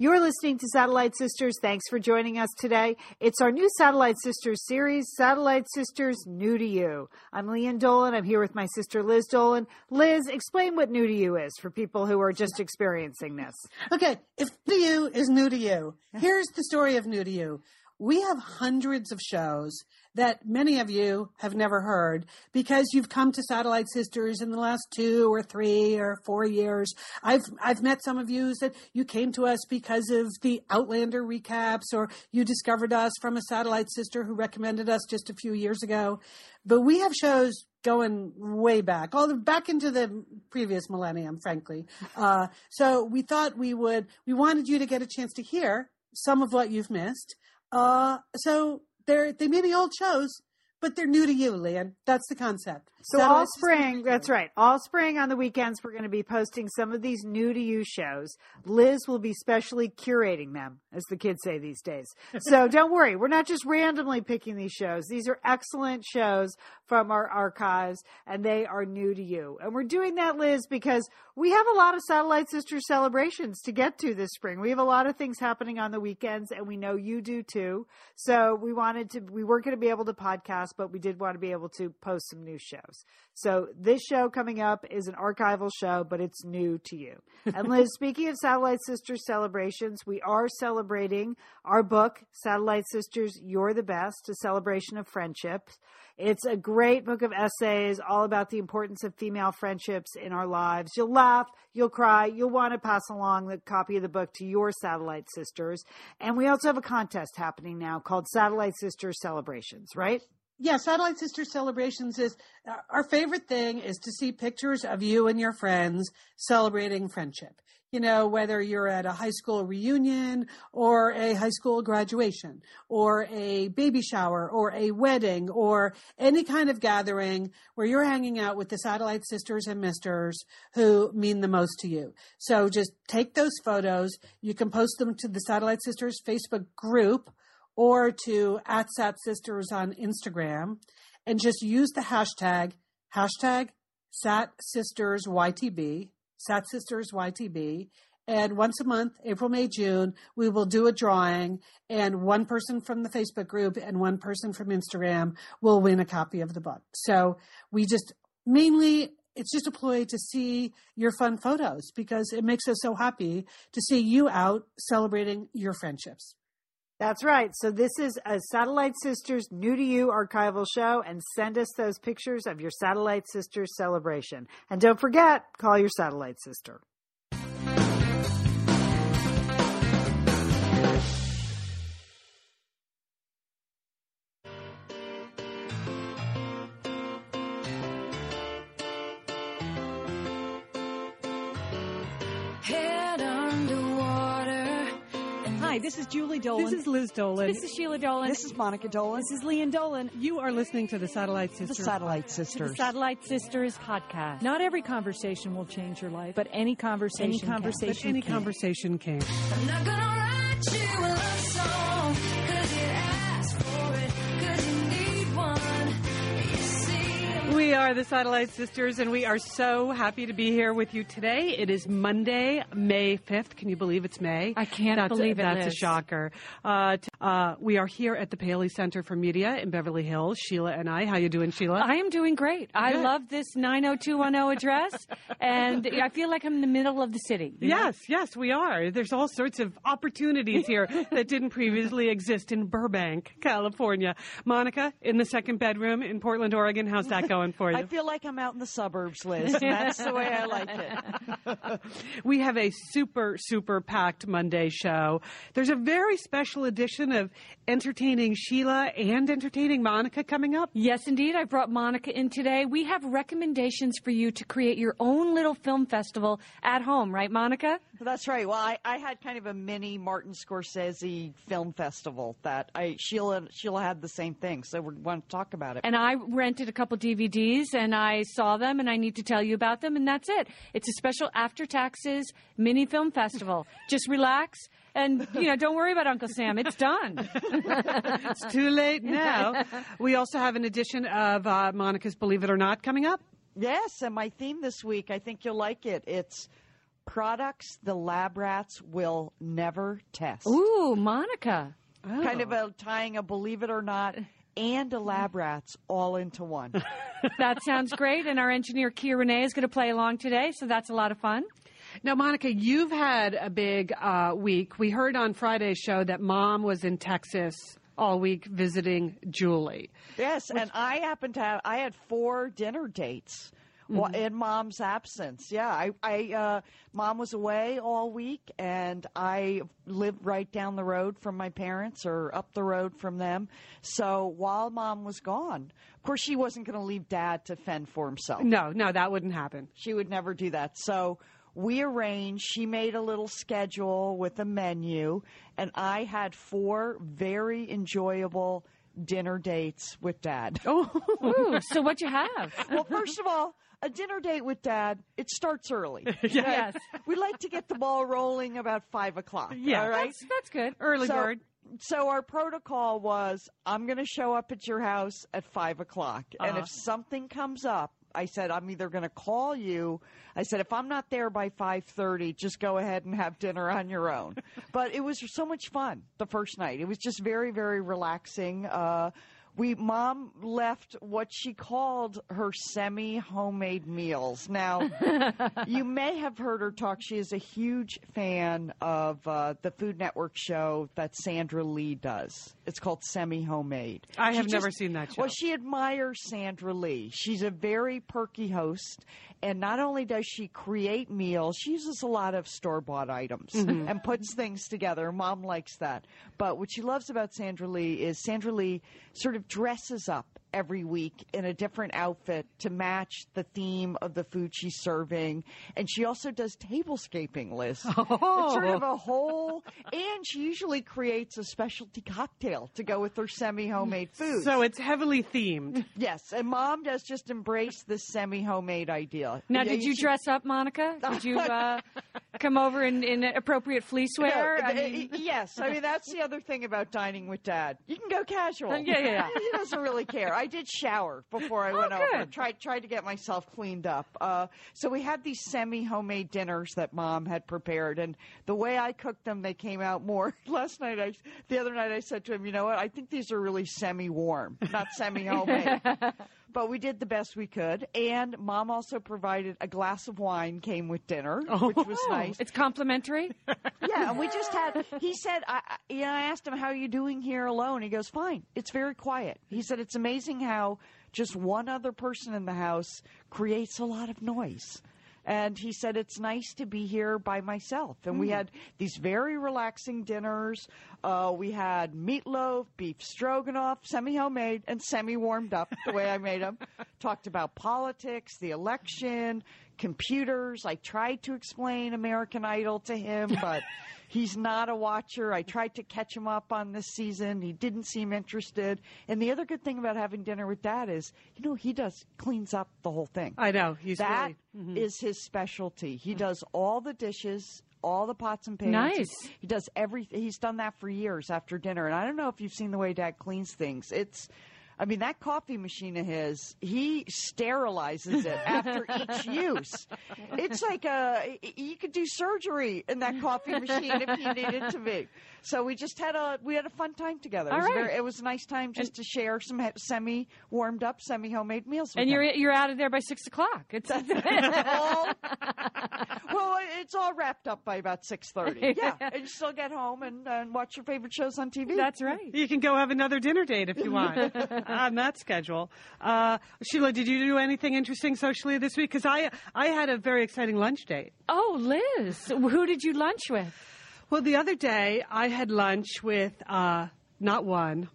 You're listening to Satellite Sisters. Thanks for joining us today. It's our new Satellite Sisters series, Satellite Sisters New to You. I'm Lian Dolan. I'm here with my sister Liz Dolan. Liz, explain what New to You is for people who are just experiencing this. Okay, if New to You is new to you, here's the story of New to You. We have hundreds of shows that many of you have never heard because you've come to Satellite Sisters in the last two or three or four years. I've I've met some of you that you came to us because of the Outlander recaps or you discovered us from a Satellite Sister who recommended us just a few years ago. But we have shows going way back, all the back into the previous millennium, frankly. Uh, so we thought we would, we wanted you to get a chance to hear some of what you've missed. Uh, so they're they may be old shows, but they're new to you, Lian. That's the concept. So all spring, that's right. All spring on the weekends, we're going to be posting some of these new to you shows. Liz will be specially curating them, as the kids say these days. So don't worry, we're not just randomly picking these shows. These are excellent shows from our archives, and they are new to you. And we're doing that, Liz, because we have a lot of Satellite Sisters celebrations to get to this spring. We have a lot of things happening on the weekends, and we know you do too. So we wanted to, we weren't going to be able to podcast, but we did want to be able to post some new shows. So this show coming up is an archival show, but it's new to you. And Liz, speaking of Satellite Sisters celebrations, we are celebrating our book, Satellite Sisters, You're the Best, a celebration of friendships. It's a great book of essays all about the importance of female friendships in our lives. You'll laugh, you'll cry, you'll want to pass along the copy of the book to your Satellite Sisters. And we also have a contest happening now called Satellite Sisters Celebrations, right? Yeah, Satellite Sister Celebrations is uh, our favorite thing is to see pictures of you and your friends celebrating friendship. You know, whether you're at a high school reunion or a high school graduation or a baby shower or a wedding or any kind of gathering where you're hanging out with the Satellite Sisters and Misters who mean the most to you. So just take those photos. You can post them to the Satellite Sisters Facebook group or to at Sat Sisters on Instagram and just use the hashtag, hashtag Sat Sisters YTB, Sat Sisters YTB. And once a month, April, May, June, we will do a drawing, and one person from the Facebook group and one person from Instagram will win a copy of the book. So we just mainly, it's just a ploy to see your fun photos because it makes us so happy to see you out celebrating your friendships. That's right. So this is a Satellite Sisters new to you archival show and send us those pictures of your Satellite Sisters celebration. And don't forget, call your Satellite Sister. This is Julie Dolan. This is Liz Dolan. This is Sheila Dolan. This is Monica Dolan. This is Lian Dolan. You are listening to the Satellite Sisters. The Satellite Sisters. The Satellite Sisters podcast. Not every conversation will change your life, but any conversation. Any conversation. can. conversation, but any can. conversation can. Are the Satellite Sisters, and we are so happy to be here with you today. It is Monday, May 5th. Can you believe it's May? I can't that's believe a, it, That's a shocker. Uh, t- uh, we are here at the Paley Center for Media in Beverly Hills. Sheila and I. How are you doing, Sheila? I am doing great. I love this 90210 address, and I feel like I'm in the middle of the city. you know? Yes, yes, we are. There's all sorts of opportunities here that didn't previously exist in Burbank, California. Monica, in the second bedroom in Portland, Oregon. How's that going for you? I feel like I'm out in the suburbs, Liz. that's the way I like it. we have a super, super packed Monday show. There's a very special edition of entertaining Sheila and entertaining Monica coming up. Yes, indeed. I brought Monica in today. We have recommendations for you to create your own little film festival at home, right, Monica? That's right. Well, I, I had kind of a mini Martin Scorsese film festival that I Sheila Sheila had the same thing, so we want to talk about it. And I rented a couple DVDs and I saw them and I need to tell you about them and that's it. It's a special after taxes mini film festival. Just relax and you know, don't worry about Uncle Sam. It's done. It's too late now. we also have an edition of uh, Monica's Believe It or Not coming up. yes, and my theme this week, I think you'll like it. It's products the lab rats will never test. Ooh, Monica. Kind of a tying a believe it or not and a lab rats all into one. That sounds great. And our engineer, Kia Renee, is going to play along today, so that's a lot of fun. Now, Monica, you've had a big uh, week. We heard on Friday's show that mom was in Texas all week visiting Julie. Yes, and I happen to have I had four dinner dates wa- in mom's absence. Yeah, I, I uh, mom was away all week, and I lived right down the road from my parents or up the road from them. So while mom was gone, of course, she wasn't going to leave dad to fend for himself. No, no, that wouldn't happen. She would never do that. So we arranged, she made a little schedule with a menu, and I had four very enjoyable dinner dates with dad. Ooh, so what you have? Well, first of all, a dinner date with dad, it starts early. Yes. We like to get the ball rolling about five o'clock. Yeah. All right. That's, that's good. Early So- bird. So our protocol was I'm going to show up at your house at five o'clock, and Uh-huh. if something comes up, I said I'm either going to call you. I said if I'm not there by five thirty, just go ahead and have dinner on your own. but it was so much fun the first night. It was just very very relaxing. Uh, we mom left what she called her semi homemade meals. Now, you may have heard her talk. She is a huge fan of uh, the Food Network show that Sandra Lee does. It's called Semi Homemade. I She have never seen that show. Well, she admires Sandra Lee. She's a very perky host, and not only does she create meals, she uses a lot of store bought items Mm-hmm. and puts things together. Mom likes that. But what she loves about Sandra Lee is Sandra Lee sort of dresses up every week in a different outfit to match the theme of the food she's serving. And she also does tablescaping, Liz. It's sort of a whole, and she usually creates a specialty cocktail to go with her semi homemade food. So it's heavily themed. Yes, and mom does just embrace this semi homemade idea. Now, Yeah, did you dress up, Monica? Did you uh, come over in, in appropriate fleece No, wear? I uh, mean, yes, I mean that's the other thing about dining with dad. You can go casual. Yeah, yeah, yeah. he doesn't really care. I did shower before I went over. Oh. Tried tried to get myself cleaned up. Uh, so we had these semi homemade dinners that mom had prepared, and the way I cooked them, they came out more. Last night, I the other night, I said to him, you know what? I think these are really semi warm, not semi homemade. But we did the best we could, and mom also provided a glass of wine came with dinner, oh. which was nice. It's complimentary. Yeah, and we just had. He said, I, I, you know, I asked him how are you doing here alone. He goes, fine. It's very quiet. He said it's amazing how just one other person in the house creates a lot of noise. And he said it's nice to be here by myself. And we had these very relaxing dinners. Uh, we had meatloaf, beef stroganoff, semi homemade and semi warmed up the way I made them. Talked about politics, the election, computers. I tried to explain American Idol to him, but he's not a watcher. I tried to catch him up on this season. He didn't seem interested. And the other good thing about having dinner with dad is, you know, he does cleans up the whole thing. I know. He's That really. Mm-hmm. is his specialty. He mm. does all the dishes, all the pots and pans. Nice. He, he does every. He's done that for years after dinner. And I don't know if you've seen the way Dad cleans things. It's. I mean, that coffee machine of his, he sterilizes it after each use. It's like a, you could do surgery in that coffee machine if you needed to be. So we just had a, we had a fun time together. It was, right. very, it was a nice time just to share some semi warmed up, semi homemade meals. with And you're you're out of there by six o'clock. It's all, well, it's all wrapped up by about six thirty. Yeah, and you still get home and, and watch your favorite shows on TV. that's right. You can go have another dinner date if you want on that schedule. Uh, Sheila, did you do anything interesting socially this week? Because I I had a very exciting lunch date. Oh, Liz, who did you lunch with? Well, the other day I had lunch with uh, not one,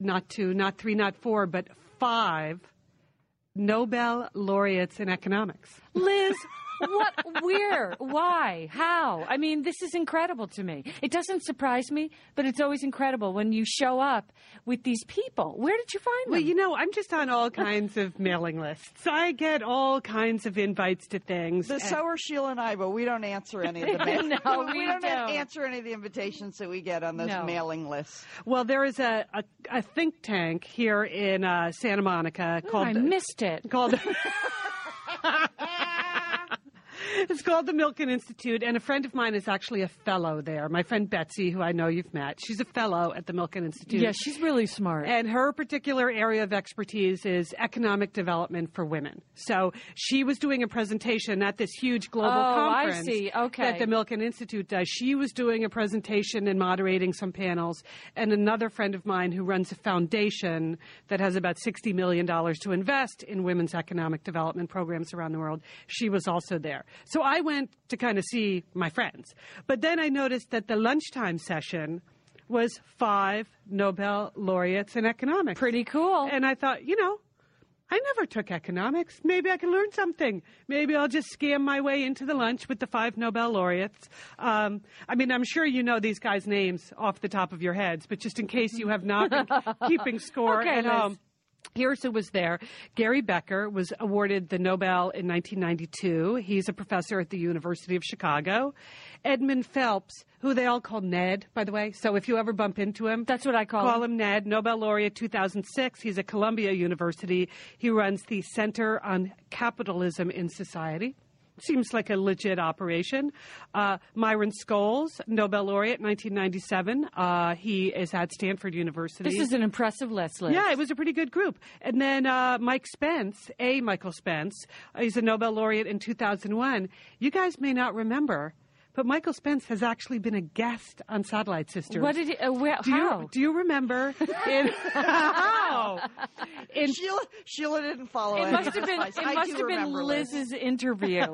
not two, not three, not four, but five Nobel laureates in economics. Liz, what, where, why, how? I mean, this is incredible to me. It doesn't surprise me, but it's always incredible when you show up with these people. Where did you find them? Well, you know, I'm just on all kinds of mailing lists. I get all kinds of invites to things. The, and- so are Sheila and I, but we don't answer any of the mail. No, we, we don't, don't. answer any of the invitations that we get on those No. mailing lists. Well, there is a, a, a think tank here in uh, Santa Monica Oh, called I missed it. called It's called the Milken Institute, and a friend of mine is actually a fellow there. My friend Betsy, who I know you've met, she's a fellow at the Milken Institute. Yeah, she's really smart. And her particular area of expertise is economic development for women. So she was doing a presentation at this huge global Oh, I conference see. Okay. that the Milken Institute does. She was doing a presentation and moderating some panels. And another friend of mine who runs a foundation that has about $60 million to invest in women's economic development programs around the world, she was also there. So I went to kind of see my friends. But then I noticed that the lunchtime session was five Nobel laureates in economics. Pretty cool. And I thought, you know, I never took economics. Maybe I can learn something. Maybe I'll just scam my way into the lunch with the five Nobel laureates. Um, I mean, I'm sure you know these guys' names off the top of your heads, but just in case you have not been keeping score Okay, at home. Here's who was there. Gary Becker was awarded the Nobel in 1992. He's a professor at the University of Chicago. Edmund Phelps, who they all call Ned, by the way. So if you ever bump into him, That's what I call call him. him Ned, Nobel laureate 2006. He's at Columbia University. He runs the Center on Capitalism in Society. Seems like a legit operation. Uh, Myron Scholes, Nobel laureate 1997. Uh, he is at Stanford University. This is an impressive list, Liz. Yeah, it was a pretty good group. And then uh, Mike Spence, A. Michael Spence, uh, he's a Nobel laureate in 2001. You guys may not remember, but Michael Spence has actually been a guest on Satellite Sisters. What did he? Uh, where, do how? you, do you remember? In, how? In, Sheila, Sheila didn't follow it must have been. It I must have been remember Liz. Liz's interview.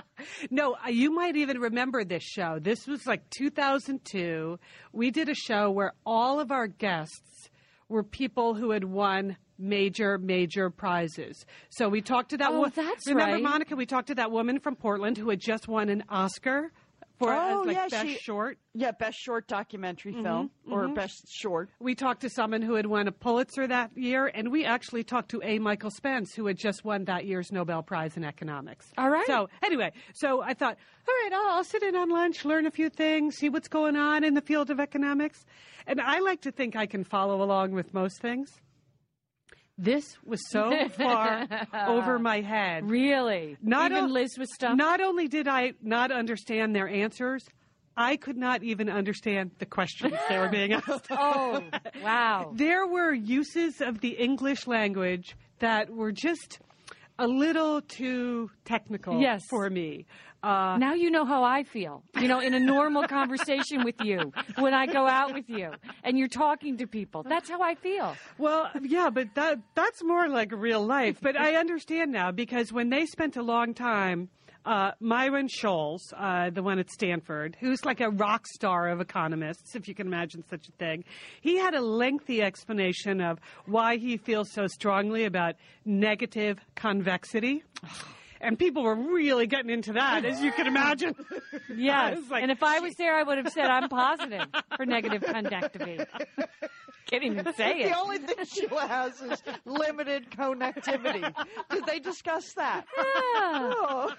no, uh, you might even remember this show. This was like 2002. We did a show where all of our guests were people who had won major, major prizes. So we talked to that Oh, wo- that's Remember, right. Monica, we talked to that woman from Portland who had just won an Oscar for Oh, as like yeah, best she- short. Yeah, best short documentary mm-hmm, film mm-hmm. or best short. We talked to someone who had won a Pulitzer that year, and we actually talked to A. Michael Spence, who had just won that year's Nobel Prize in economics. All right. So anyway, so I thought, all right, I'll, I'll sit in on lunch, learn a few things, see what's going on in the field of economics, and I like to think I can follow along with most things. This was so far over my head. really? Not Even o- Liz was stumped. Not only did I not understand their answers, I could not even understand the questions they were being asked. oh, wow. There were uses of the English language that were just a little too technical Yes. for me. Uh, Now you know how I feel. You know, in a normal conversation with you, when I go out with you and you're talking to people, that's how I feel. well, yeah, but that that's more like real life. But I understand now because when they spent a long time. Uh, Myron Scholes, uh, the one at Stanford, who's like a rock star of economists, if you can imagine such a thing, he had a lengthy explanation of why he feels so strongly about negative convexity. And people were really getting into that, as you can imagine. Yes. like, and if I was there, I would have said I'm positive for negative conductivity. Can't even say it. The only thing she has is limited connectivity. Did they discuss that? Yeah. Oh.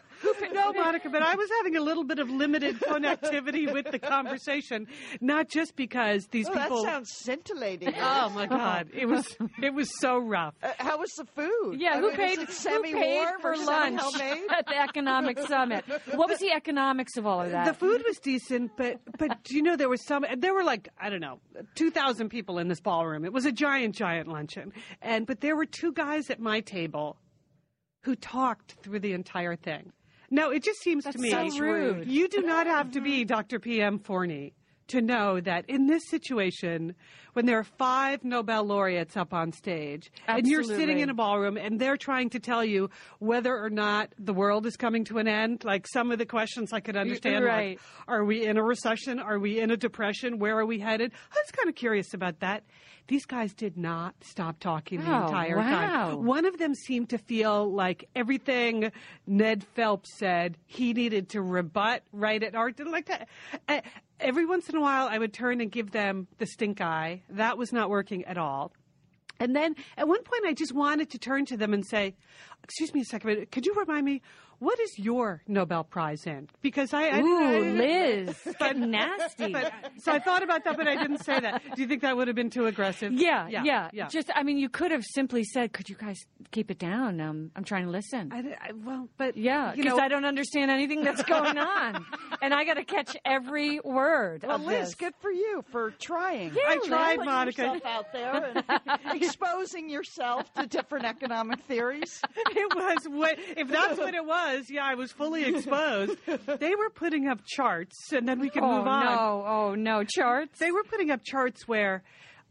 No, Monica, but I was having a little bit of limited connectivity with the conversation, not just because these Oh, that people. sounds scintillating. oh my God, it was it was so rough. Uh, how was the food? Yeah, I who mean, paid, who paid for lunch at the economic summit? What was the economics of all of that? The food was decent, but but do you know there was some there were like I don't know two thousand people in this ballroom. It was a giant giant luncheon, and but there were two guys at my table who talked through the entire thing. Now it just seems That's to me so rude. you do not have to be mm-hmm. Dr. P.M. Forni to know that in this situation, when there are five Nobel laureates up on stage, and you're sitting in a ballroom and they're trying to tell you whether or not the world is coming to an end, like some of the questions I could understand, like, right. are we in a recession? Are we in a depression? Where are we headed? I was kind of curious about that. These guys did not stop talking the Oh, entire wow. time. One of them seemed to feel like everything Ned Phelps said he needed to rebut right at art. Like that. Every once in a while, I would turn and give them the stink eye. That was not working at all. And then at one point, I just wanted to turn to them and say, "Excuse me a second, but could you remind me what is your Nobel Prize in?" Because I, I Ooh, I- Liz, but, nasty. But, so I thought about that, but I didn't say that. Do you think that would have been too aggressive? Yeah, yeah, yeah, yeah. Just, I mean, you could have simply said, "Could you guys keep it down? Um, I'm trying to listen." I, I- well, but yeah, because I don't understand anything that's going on, and I got to catch every word Well, of Liz, this. good for you for trying. Yeah, I tried, Putting Monica. yourself out there and exposing yourself to different economic theories. it was what if that's what it was. Yeah, I was fully exposed. They were putting up charts, and then we can oh move on. no, oh no, charts. They were putting up charts where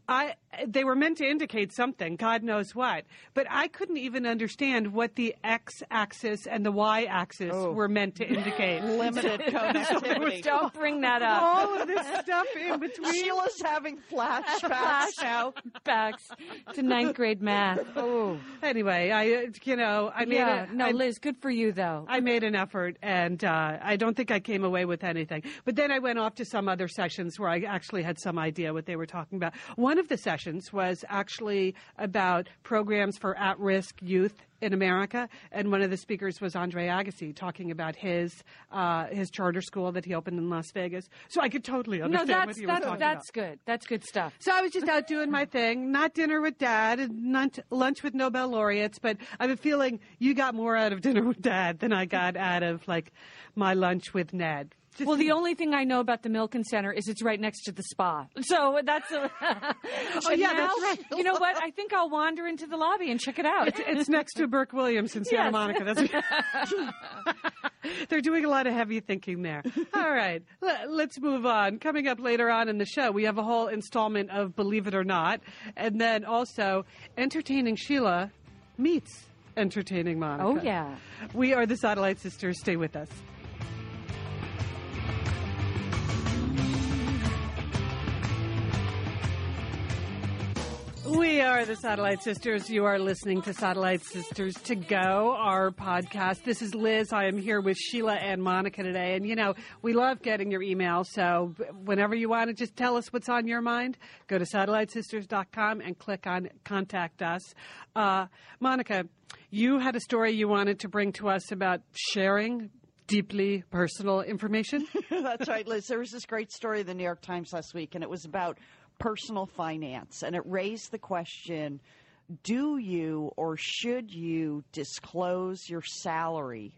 I they were meant to indicate something, God knows what, but I couldn't even understand what the x-axis and the y-axis Oh. were meant to indicate. Limited connectivity. Don't bring that up. All of this stuff in between. Sheila's having flashbacks now. Backs to ninth grade math. Oh, Anyway, I you know I made yeah. a, no, I- Liz, good for you though. I made an effort, and uh, I don't think I came away with anything. But then I went off to some other sessions where I actually had some idea what they were talking about. One of the sessions was actually about programs for at-risk youth in America, and one of the speakers was Andre Agassi talking about his uh, his charter school that he opened in Las Vegas. So I could totally no, understand that's what he was that's talking that's about. good. That's good stuff. So I was just out doing my thing, not dinner with dad and lunch with Nobel laureates, but I have a feeling you got more out of dinner with dad than I got out of like my lunch with Ned. Well, the only thing I know about the Milken Center is it's right next to the spa. So that's a. Oh, yeah, that's right. You know what? I think I'll wander into the lobby and check it out. it's, it's next to Burke Williams in Santa Yes. Monica. That's They're doing a lot of heavy thinking there. All right, Let- let's move on. Coming up later on in the show, we have a whole installment of Believe It or Not, and then also entertaining Sheila meets entertaining Monica. oh yeah. We are the Satellite Sisters. Stay with us. We are the Satellite Sisters. You are listening to Satellite Sisters to Go, our podcast. This is Liz. I am here with Sheila and Monica today. And, you know, we love getting your email. So whenever you want to just tell us what's on your mind, go to satellitesisters.com and click on Contact Us. Uh, Monica, you had a story you wanted to bring to us about sharing deeply personal information. That's right, Liz. There was this great story in the New York Times last week, and it was about personal finance. And it raised the question do you or should you disclose your salary,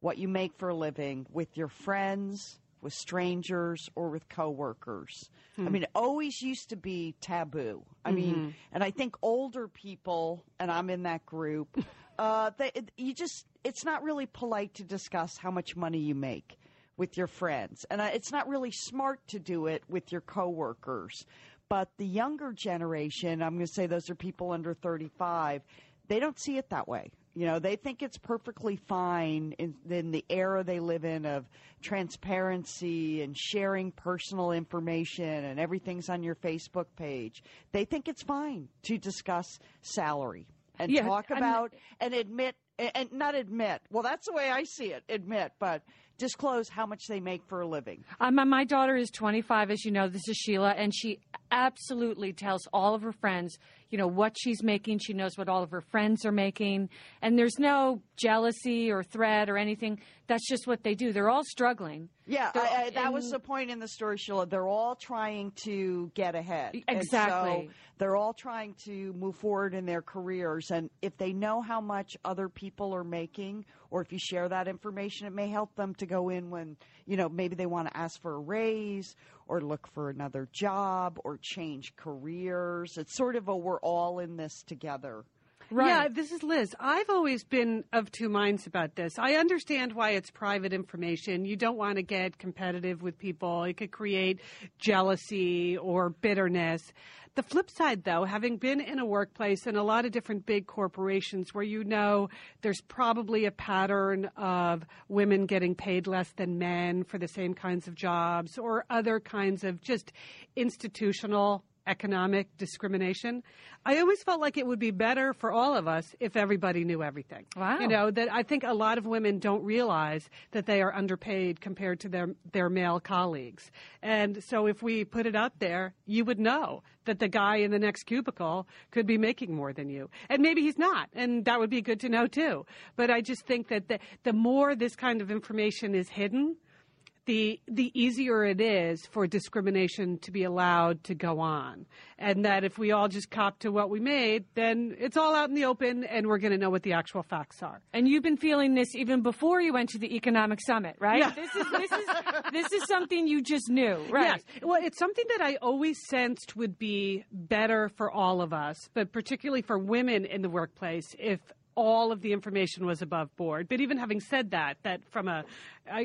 what you make for a living, with your friends, with strangers, or with coworkers? I mean, it always used to be taboo. I mean, and I think older people, and I'm in that group, uh, they, you just, it's not really polite to discuss how much money you make with your friends. And it's not really smart to do it with your coworkers. But the younger generation, I'm going to say those are people under 35, they don't see it that way. You know, they think it's perfectly fine in, in the era they live in of transparency and sharing personal information and everything's on your Facebook page. They think it's fine to discuss salary and Yeah, talk I mean- about and admit and not admit. Well, that's the way I see it. Admit, but disclose how much they make for a living. Um, my- my daughter is 25, as you know. This is Sheila, and she absolutely tells all of her friends, you know, what she's making. She knows what all of her friends are making, and there's no jealousy or threat or anything. That's just what they do. They're all struggling. Yeah, They're- I, I, that was the point in the story, Sheila. They're all trying to get ahead. And Exactly. so they're all trying to move forward in their careers. And if they know how much other people are making, or if you share that information, it may help them to go in when, you know, maybe they want to ask for a raise or look for another job or change careers. It's sort of a we're all in this together. Right. Yeah, this is Liz. I've always been of two minds about this. I understand why it's private information. You don't want to get competitive with people. It could create jealousy or bitterness. The flip side, though, having been in a workplace in a lot of different big corporations where you know there's probably a pattern of women getting paid less than men for the same kinds of jobs or other kinds of just institutional economic discrimination. I always felt like it would be better for all of us if everybody knew everything. Wow. You know, that I think a lot of women don't realize that they are underpaid compared to their their male colleagues. And so if we put it out there, you would know that the guy in the next cubicle could be making more than you. And maybe he's not, and that would be good to know too. But I just think that the, the more this kind of information is hidden, the the easier it is for discrimination to be allowed to go on, and that if we all just cop to what we made, then it's all out in the open, and we're going to know what the actual facts are. And you've been feeling this even before you went to the economic summit, right? Yeah. This is this is this is something you just knew, right? Yes. Well, it's something that I always sensed would be better for all of us, but particularly for women in the workplace if all of the information was above board. But even having said that, that from a,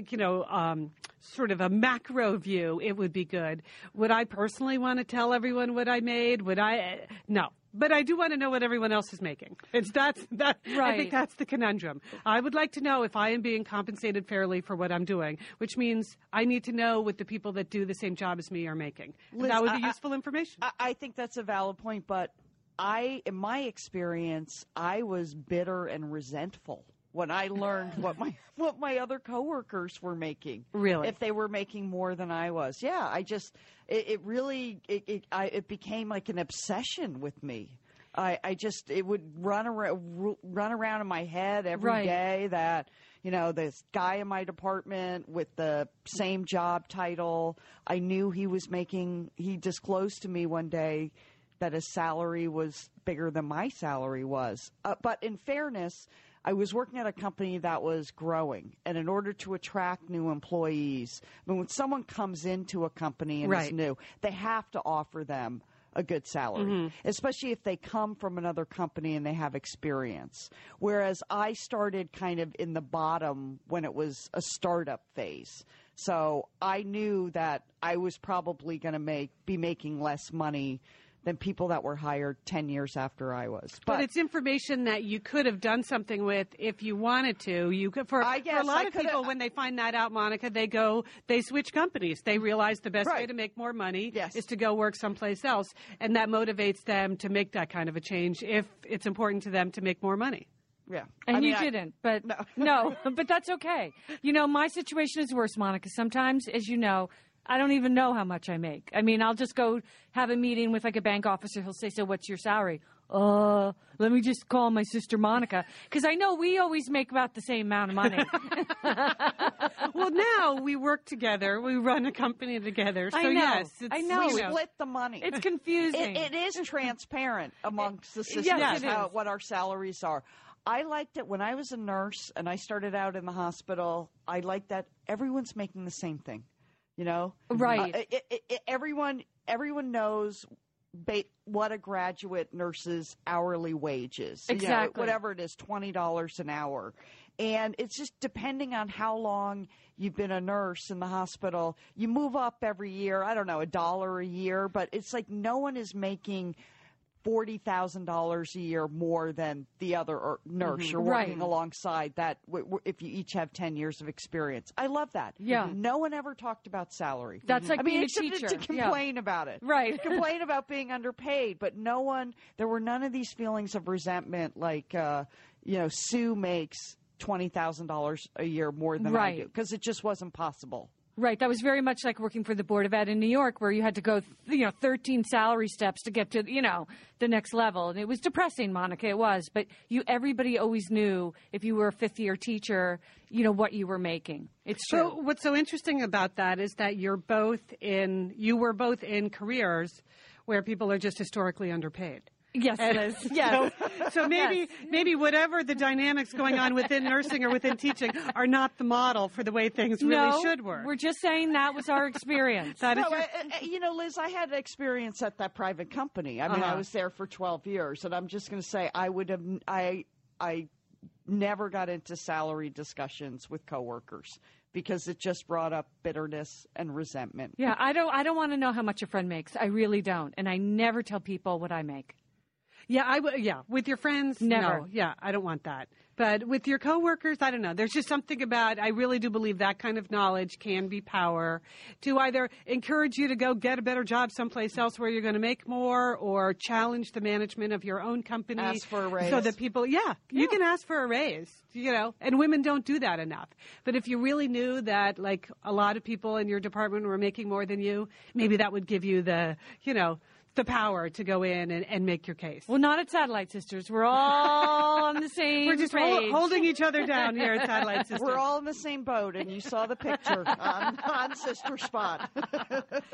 you know, um, sort of a macro view, it would be good. Would I personally want to tell everyone what I made? Would I? No. But I do want to know what everyone else is making. It's that's that. Right. I think that's the conundrum. I would like to know if I am being compensated fairly for what I'm doing, which means I need to know what the people that do the same job as me are making. Liz, that would be I- useful information. I, I think that's a valid point, but I, in my experience, I was bitter and resentful when I learned what my what my other coworkers were making. Really? if they were making more than I was, yeah. I just it, it really it it, I, it became like an obsession with me. I, I just it would run around run around in my head every Right. day that you know this guy in my department with the same job title i knew he was making he disclosed to me one day that his salary was bigger than my salary was uh, but in fairness I was working at a company that was growing, and in order to attract new employees, I mean, when someone comes into a company and is new, they have to offer them a good salary, especially if they come from another company and they have experience. Whereas I started kind of in the bottom when it was a startup phase. So I knew that I was probably going to make be making less money than people that were hired 10 years after I was. But, it's information that you could have done something with if you wanted to. You could, for, I for a lot I of people, when they find that out, Monica, they go, they switch companies. They realize the best way to make more money Yes. is to go work someplace else, and that motivates them to make that kind of a change if it's important to them to make more money. yeah. And I mean, you I- didn't, but No. no, but that's okay. You know, my situation is worse, Monica. Sometimes, as you know, I don't even know how much I make. I mean, I'll just go have a meeting with like a bank officer. He'll say, "So, what's your salary?" Uh, let me just call my sister Monica because I know we always make about the same amount of money. well, now we work together. We run a company together. So I know. yes, it's, I know. we you split the money. it's confusing. It, it is transparent amongst the sisters Yes, it how, is. what our salaries are. I liked it when I was a nurse and I started out in the hospital. I liked that everyone's making the same thing. You know, Right. Uh, it, it, it, everyone everyone knows ba- what a graduate nurse's hourly wage is. You know, Exactly. whatever it is, twenty dollars an hour, and it's just depending on how long you've been a nurse in the hospital. You move up every year. I don't know, a dollar a year, but it's like no one is making forty thousand dollars a year more than the other er- nurse you're Right. working alongside. That w- w- if you each have ten years of experience, I love that. Yeah. no one ever talked about salary. That's like I mean, a teacher. to Yeah. complain about it, Right. complain about being underpaid, but no one. There were none of these feelings of resentment, like uh, you know, Sue makes twenty thousand dollars a year more than I do because it just wasn't possible. Right. That was very much like working for the Board of Ed in New York, where you had to go, you know, 13 salary steps to get to, you know, the next level. And it was depressing, Monica. It was. But you, everybody always knew if you were a fifth year teacher, you know, what you were making. It's true. So what's so interesting about that is that you're both in you were both in careers where people are just historically underpaid. Yes, Liz. Yes. So maybe maybe whatever the dynamics going on within nursing or within teaching are not the model for the way things really no, should work. We're just saying that was our experience. That is No, your- I- I- you know, Liz, I had experience at that private company. I mean, I Uh-huh. was there for 12 years, and I'm just going to say I would have, I, I never got into salary discussions with coworkers because it just brought up bitterness and resentment. yeah, I don't. I don't want to know how much a friend makes. I really don't, and I never tell people what I make. Yeah, I w- yeah, with your friends, Never. No, yeah, I don't want that. But with your coworkers, I don't know. There's just something about. I really do believe that kind of knowledge can be power to either encourage you to go get a better job someplace else where you're going to make more, or challenge the management of your own company. Ask for a raise. so that people, yeah, you can ask for a raise. You know, and women don't do that enough. But if you really knew that, like a lot of people in your department were making more than you, maybe that would give you the, you know. The power to go in and, and make your case. Well, not at Satellite Sisters. We're all on the same We're just hol- holding each other down here at Satellite Sisters. We're all in the same boat, and you saw the picture on, on Sister Spot.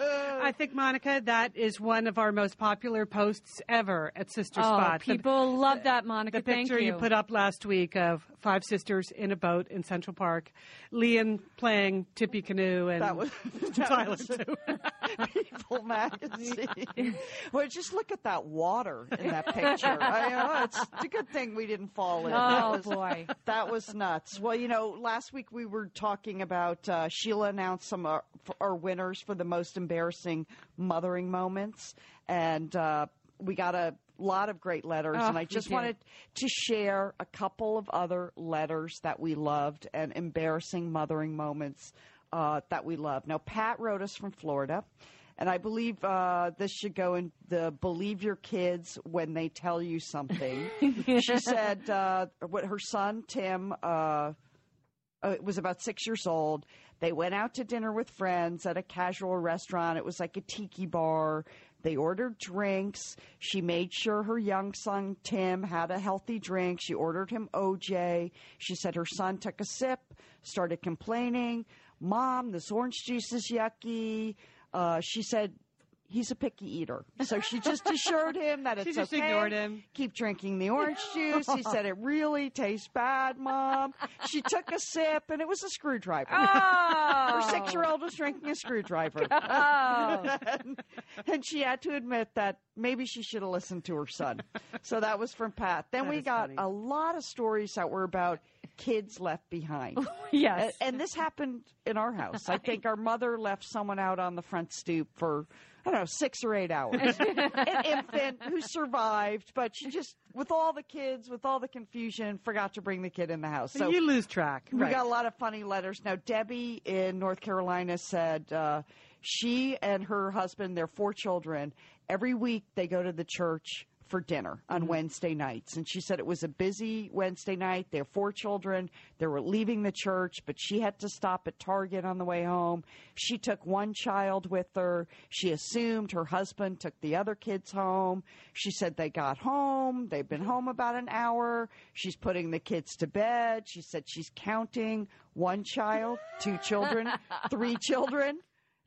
I think, Monica, that is one of our most popular posts ever at Sister oh, Spot. The- people love that, Monica. the Thank picture you. you put up last week of five sisters in a boat in Central Park, Lian playing tippy canoe and That was Tyler too. People magazine. Well, just look at that water in that picture. I know it's a good thing we didn't fall in. that Oh, was, boy. that was nuts. Well, you know, last week we were talking about uh, Sheila announced some uh, f- our winners for the most embarrassing mothering moments, and uh, we got a lot of great letters. Oh, and I just wanted to share a couple of other letters that we loved and embarrassing mothering moments uh, that we love. Now, Pat wrote us from Florida, and I believe uh, this should go in the believe your kids when they tell you something. she said uh, what her son Tim. Uh, uh, was about six years old. They went out to dinner with friends at a casual restaurant. It was like a tiki bar. They ordered drinks. She made sure her young son Tim had a healthy drink. She ordered him OJ. She said her son took a sip, started complaining. Mom, this orange juice is yucky. Uh, she said he's a picky eater. So she just assured him that it's just okay. ignored him. Keep drinking the orange juice. He said it really tastes bad, Mom. She took a sip and it was a screwdriver. Oh. Her six-year-old was drinking a screwdriver. Oh. and, and she had to admit that maybe she should have listened to her son. So that was from Pat. Then That we got funny. a lot of stories that were about kids left behind. yes. And, and this happened in our house. I think our mother left someone out on the front stoop for, I don't know, six or eight hours. An infant who survived, but she just, with all the kids, with all the confusion, forgot to bring the kid in the house. So you lose track. we got a lot of funny letters. Now, Debbie in North Carolina said uh, she and her husband, their four children, every week they go to the church for dinner on mm-hmm. Wednesday nights. And she said it was a busy Wednesday night. They have four children. They were leaving the church, but she had to stop at Target on the way home. She took one child with her. She assumed her husband took the other kids home. She said they got home. They've been home about an hour. She's putting the kids to bed. She said she's counting one child, two children, three children.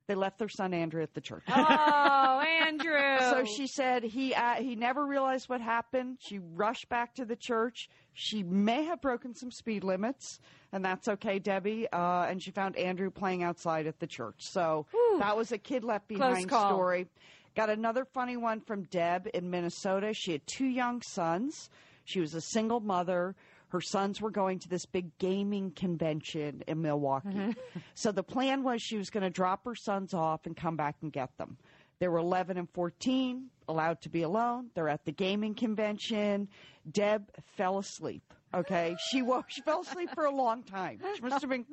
They left their son Andrew at the church. oh, Andrew. So she said he uh, he never realized what happened. She rushed back to the church. She may have broken some speed limits, and that's okay, Debbie. Uh, and she found Andrew playing outside at the church. So that was a kid left behind story. Got another funny one from Deb in Minnesota. She had two young sons. She was a single mother. Her sons were going to this big gaming convention in Milwaukee. so the plan was she was going to drop her sons off and come back and get them. They were 11 and 14, allowed to be alone. They're at the gaming convention. Deb fell asleep. Okay, she woke. She fell asleep for a long time. She must have been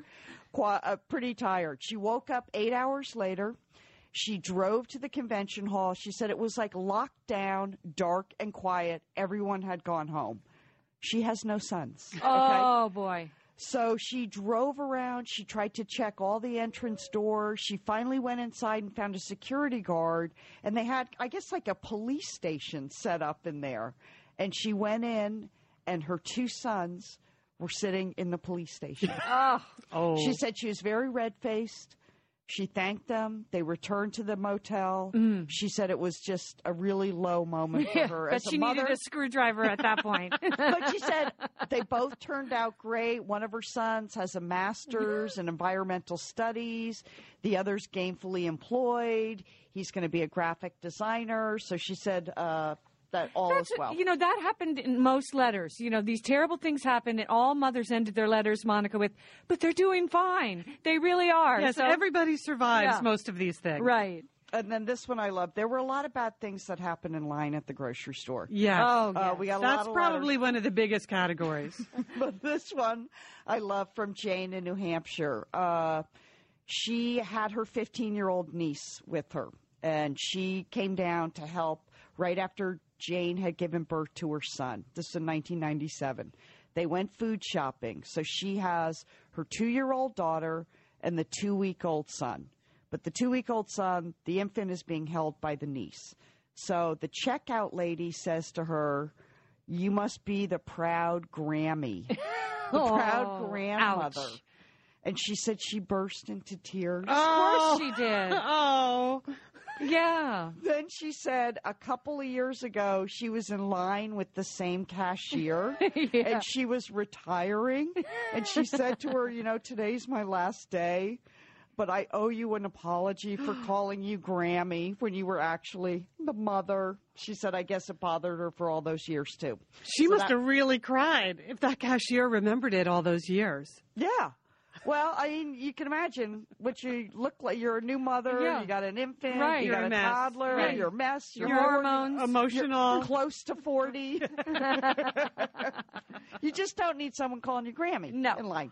quite, uh, pretty tired. She woke up eight hours later. She drove to the convention hall. She said it was like locked down, dark and quiet. Everyone had gone home. She has no sons. Oh, okay. oh, boy. So she drove around. She tried to check all the entrance doors. She finally went inside and found a security guard. And they had, I guess, like a police station set up in there. And she went in, and her two sons were sitting in the police station. Oh, oh. She said she was very red faced. She thanked them. They returned to the motel. She said it was just a really low moment for her But as she a mother. needed a screwdriver at that point. but she said they both turned out great. One of her sons has a master's in environmental studies. The other's gainfully employed. He's going to be a graphic designer. So she said uh, that all That's, is well. You know, that happened in most letters. You know, these terrible things happened, and all mothers ended their letters, Monica, with, but they're doing fine. They really are. yes, So- everybody survives Yeah. most of these things. Right. And then this one I love. There were a lot of bad things that happened in line at the grocery store. Yeah. Oh, Uh, yes. we got a That's lot of probably one of the biggest categories. but this one I love from Jane in New Hampshire. Uh, she had her 15 year old niece with her, and she came down to help right after Jane had given birth to her son. This is in 1997. They went food shopping. So she has her two year old daughter and the two week old son. But the two week old son, the infant, is being held by the niece. So the checkout lady says to her, You must be the proud Grammy, the proud Oh, grandmother. ouch. And she said she burst into tears. Of course she did. oh. Yeah. Then she said a couple of years ago she was in line with the same cashier Yeah. and she was retiring. And she said to her, You know, today's my last day, but I owe you an apology for calling you Grammy when you were actually the mother. She said, I guess it bothered her for all those years too. She So must that- have really cried if that cashier remembered it all those years. Yeah. Well, I mean, you can imagine what you look like. You're a new mother. Yeah. You got an infant. Right. You You're got a a, mess. toddler. Right. You're a mess. You're Your hormones. Emotional. close to 40. you just don't need someone calling you Grammy No. in line.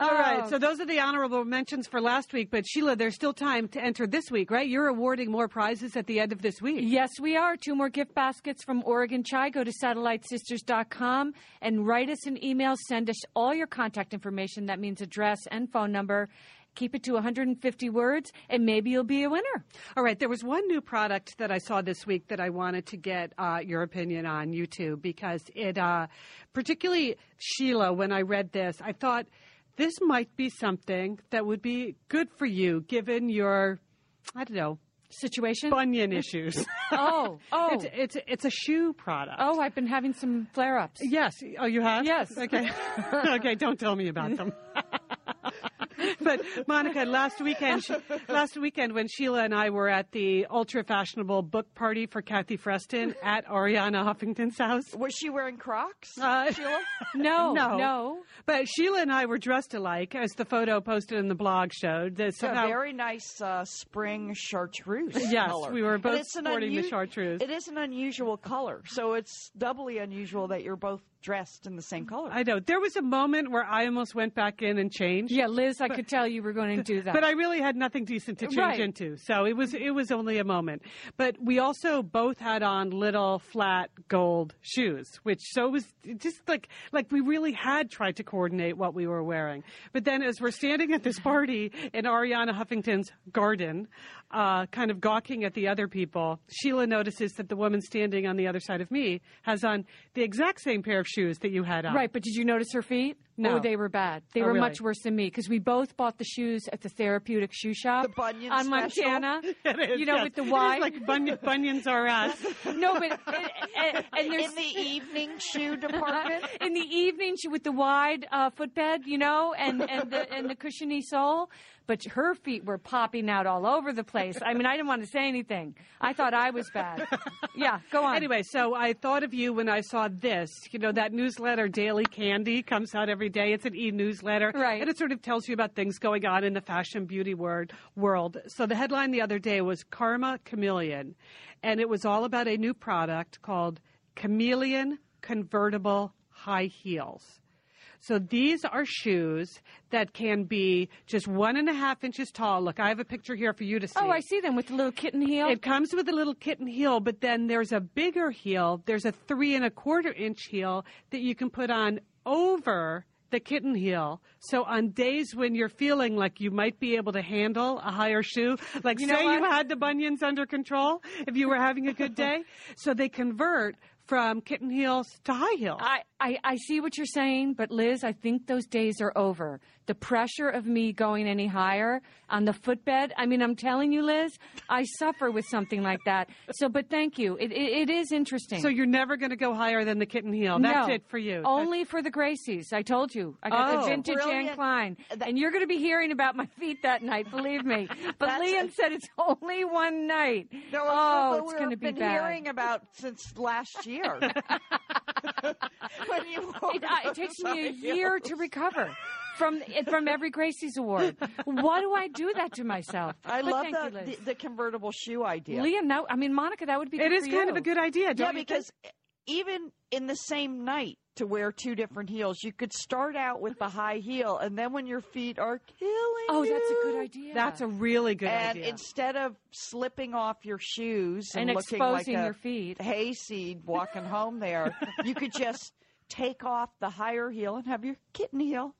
All right, Oh. so those are the honorable mentions for last week. But Sheila, there's still time to enter this week, right? You're awarding more prizes at the end of this week. Yes, we are. Two more gift baskets from Oregon Chai. Go to satellitesisters.com and write us an email. Send us all your contact information. That means address and phone number. Keep it to 150 words, and maybe you'll be a winner. All right, there was one new product that I saw this week that I wanted to get uh, your opinion on YouTube because it, uh, particularly Sheila, when I read this, I thought this might be something that would be good for you given your, I don't know, Situation? bunion issues. Oh, oh. it's, it's, it's a shoe product. Oh, I've been having some flare ups. Yes. Oh, you have? Yes. Okay. okay. Don't tell me about them. but Monica, last weekend, she, last weekend when Sheila and I were at the ultra fashionable book party for Kathy Freston at Arianna Huffington's house. Was she wearing Crocs, Uh, Sheila? No, No. no. But Sheila and I were dressed alike, as the photo posted in the blog showed. That It's a somehow- very nice uh, spring chartreuse Yes, color. we were And both it's an sporting the chartreuse. It is an unusual color, so it's doubly unusual that you're both dressed in the same color. I know there was a moment where I almost went back in and changed. Yeah, Liz, I could tell you were going to do that. But I really had nothing decent to change Right. into, so it was it was only a moment. But we also both had on little flat gold shoes, which so it was just like like we really had tried to coordinate what we were wearing. But then as we're standing at this party in Arianna Huffington's garden, uh, kind of gawking at the other people, Sheila notices that the woman standing on the other side of me has on the exact same pair of shoes that you had on. Right, but did you notice her feet? No. Oh, they were bad. They Oh, were really? much worse than me because we both bought the shoes at the therapeutic shoe shop The Bunion on special? Montana. It is, you know, yes. with the It is wide. like bunion, bunions are us. no, but and, and, and there's in the evening shoe department. in the evening she with the wide uh, footbed, you know, and and the and the cushiony sole. But her feet were popping out all over the place. I mean, I didn't want to say anything. I thought I was bad. Yeah, go on. Anyway, so I thought of you when I saw this. You know, that newsletter, Daily Candy, comes out every day. It's an e newsletter. Right. And it sort of tells you about things going on in the fashion beauty word, world. So the headline the other day was Karma Chameleon. And it was all about a new product called Chameleon Convertible High Heels. So these are shoes that can be just one and a half inches tall. Look, I have a picture here for you to see. oh, I see them with the little kitten heel. It comes with a little kitten heel, but then there's a bigger heel. There's a three and a quarter inch heel that you can put on over the kitten heel. So on days when you're feeling like you might be able to handle a higher shoe, like You say you had the bunions under control, if you were having a good day, so they convert from kitten heels to high heels. I, I, I see what you're saying, but Liz, I think those days are over. The pressure of me going any higher on the footbed. I mean, I'm telling you, Liz, I suffer with something like that. So, but thank you. It, it, it is interesting. so you're never going to go higher than the kitten heel. That's no, it for you. Only for the Gracies. I told you. I got Oh. the vintage Anne Brilliant. Klein. And you're going to be hearing about my feet that night, believe me. But That's- Lian said it's only one night. No, oh, what it's we've going to be been bad. hearing about since last year. when you It, uh, it takes me a year to recover from from every Gracie's award. Why do I do that to myself? I But love thank you, the, the the convertible shoe idea. Lian, now I mean Monica, that would be. It good is for kind you. of a good idea, don't yeah, you think? because even in the same night to wear two different heels, you could start out with the high heel, and then when your feet are killing Oh, that's a good idea. That's a really good and idea. instead of slipping off your shoes and, and looking exposing like a your feet. hayseed walking home there, you could just take off the higher heel and have your kitten heel.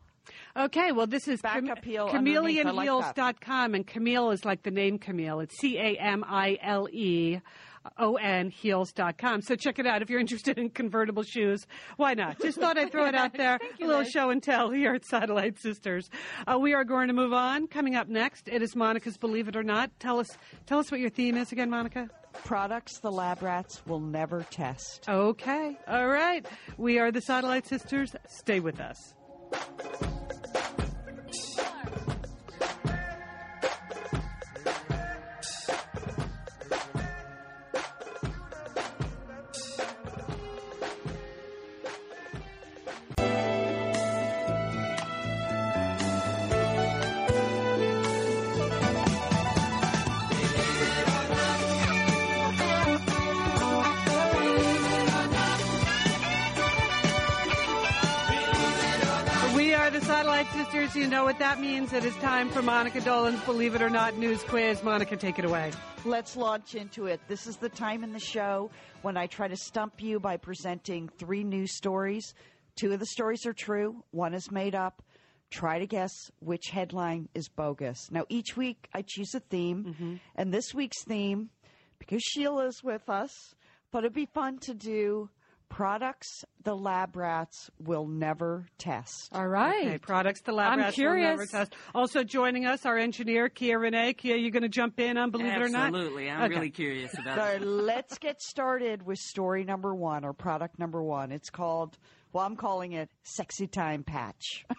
Okay, well, this is Back up heel underneath. I like and Camille is like the name Camille. It's C A M I L E O N heels.com. So check it out if you're interested in convertible shoes. Why not? Just thought I'd throw it out there. a little show and tell here at Satellite Sisters. Uh, we are going to move on. Coming up next, it is Monica's Believe It or Not. Tell us, tell us what your theme is again, Monica. Products the lab rats will never test. Okay. All right. We are the Satellite Sisters. Stay with us. Sisters. You know what that means. It is time for Monica Dolan's Believe It or Not news quiz. Monica, take it away. Let's launch into it. This is the time in the show when I try to stump you by presenting three news stories. Two of the stories are true, one is made up. Try to guess which headline is bogus. Now, each week I choose a theme, mm-hmm. and this week's theme, because Sheila's with us, thought it'd be fun to do products the lab rats will never test. All right. Okay, products the lab I'm rats will never test. Also joining us, our engineer, Kia Renee. Kia, you going to jump in on Believe It or Not? Absolutely. I'm Okay. really curious about So it. let's get started with story number one or product number one. It's called, well, I'm calling it Sexy Time Patch.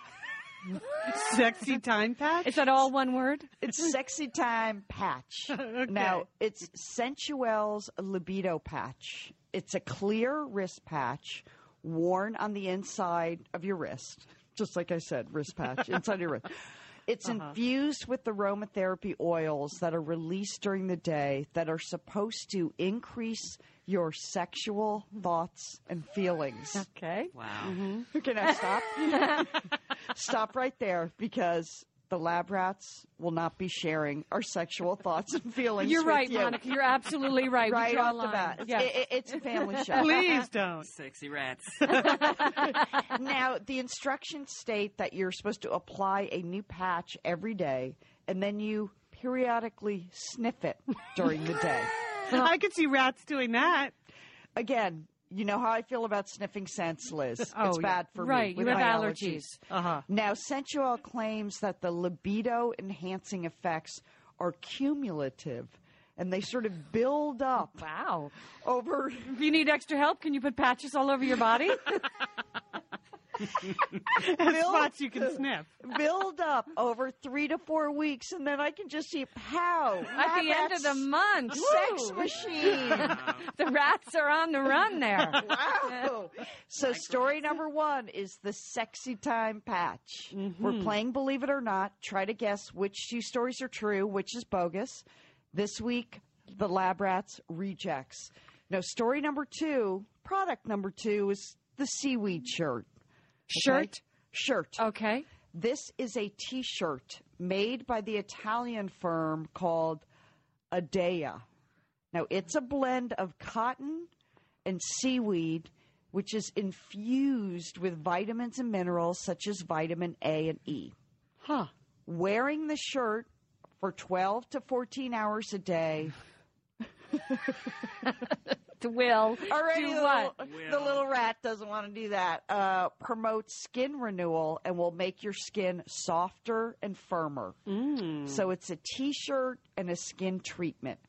Sexy time patch. Is that all one word? It's Sexy Time Patch. Now, it's Sensuel's Libido Patch. It's a clear wrist patch worn on the inside of your wrist. Just like I said, wrist patch, inside your wrist. It's uh-huh. infused with aromatherapy oils that are released during the day that are supposed to increase your sexual thoughts and feelings. Okay. Wow. Mm-hmm. Mm-hmm. Can I stop? stop right there because the lab rats will not be sharing our sexual thoughts and feelings. You're with right, you. Monica. You're absolutely right. We Right draw a off the bat. It's, Yes. it- it's a family show. Please don't. Sexy rats. now, the instructions state that you're supposed to apply a new patch every day and then you periodically sniff it during the day. I could see rats doing that. Again, you know how I feel about sniffing scents, Liz. Oh, it's bad for me. right. You have allergies. Uh huh. Now, Sensual claims that the libido enhancing effects are cumulative and they sort of build up Wow. over If you need extra help, can you put patches all over your body? Spots you can sniff. build up over three to four weeks and then I can just see pow At the end of the month. sex Woo. machine. The rats are on the run there. wow. So story number one is the sexy time patch. Mm-hmm. We're playing Believe It or Not. Try to guess which two stories are true, which is bogus. This week, the lab rats rejects. Now, story number two, product number two is the seaweed shirt. Okay? Shirt. Shirt. Okay. This is a t shirt made by the Italian firm called Adea. Now, it's a blend of cotton and seaweed, which is infused with vitamins and minerals such as vitamin A and E. Huh. Wearing the shirt for 12 to 14 hours a day. The will. Already, do the, what? Little, the little rat doesn't want to do that. Uh, promotes skin renewal and will make your skin softer and firmer. So it's a t-shirt and a skin treatment.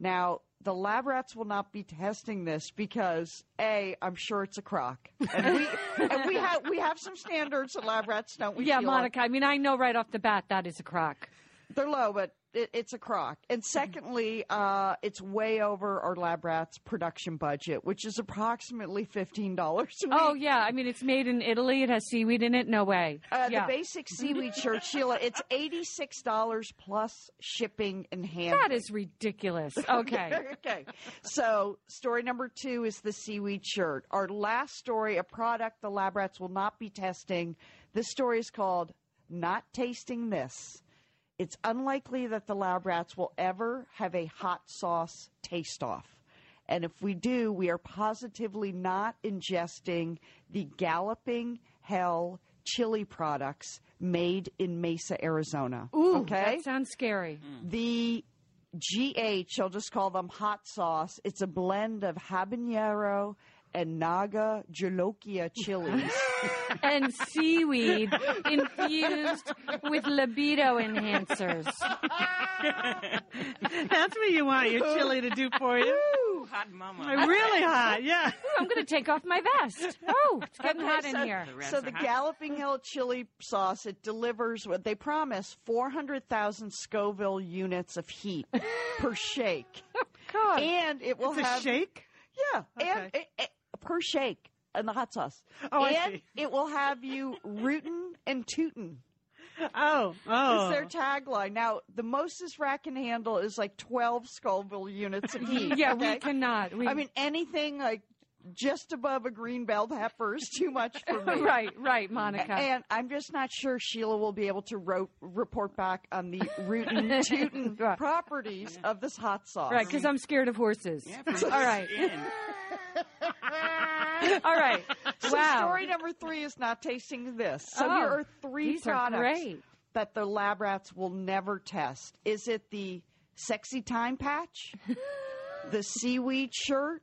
Now, the lab rats will not be testing this because a, I'm sure it's a crock, and we and we have we have some standards at lab rats, don't we? Yeah, Sheila? Monica. I mean, I know right off the bat that is a crock. They're low, but it, it's a crock. And secondly, uh, it's way over our Lab Rats production budget, which is approximately fifteen dollars. Oh yeah, I mean it's made in Italy. It has seaweed in it. No way. Uh, yeah. The basic seaweed shirt, Sheila, it's eighty-six dollars plus shipping and handling. that is ridiculous. Okay. okay. So, story number two is the seaweed shirt. Our last story, a product the lab rats will not be testing. This story is called Not Tasting This. It's unlikely that the lab rats will ever have a hot sauce taste off. And if we do, we are positively not ingesting the Galloping Hell chili products made in Mesa, Arizona. Ooh, okay. that sounds scary. Mm. The GH, I'll just call them hot sauce. It's a blend of habanero and Naga Jolokia chilies. And seaweed infused with libido enhancers. That's what you want your chili to do for you. Hot mama. Really hot, yeah. I'm going to take off my vest. Oh, it's getting Okay, hot in here. The so the hot. Galloping Hell chili sauce, it delivers what they promise 400,000 Scoville units of heat per shake. Oh, God. And it will It's a have shake? Yeah, and it, it- per shake and the hot sauce. Oh, I and see. it will have you rootin' and tootin'. Oh, oh. Is their tagline. Now, the most this rack can handle is like 12 Scoville units of heat. yeah, okay? we cannot. We, I mean, anything like just above a green bell pepper is too much for me. right, right, Monica. And I'm just not sure Sheila will be able to ro- report back on the rootin' tootin' Right. properties of this hot sauce. right, because I'm scared of horses. Yeah, for All right. Skin. All right. So wow. story number three is not tasting this. So Oh, here are three These are products great. that the lab rats will never test. Is it the sexy time patch, the seaweed shirt,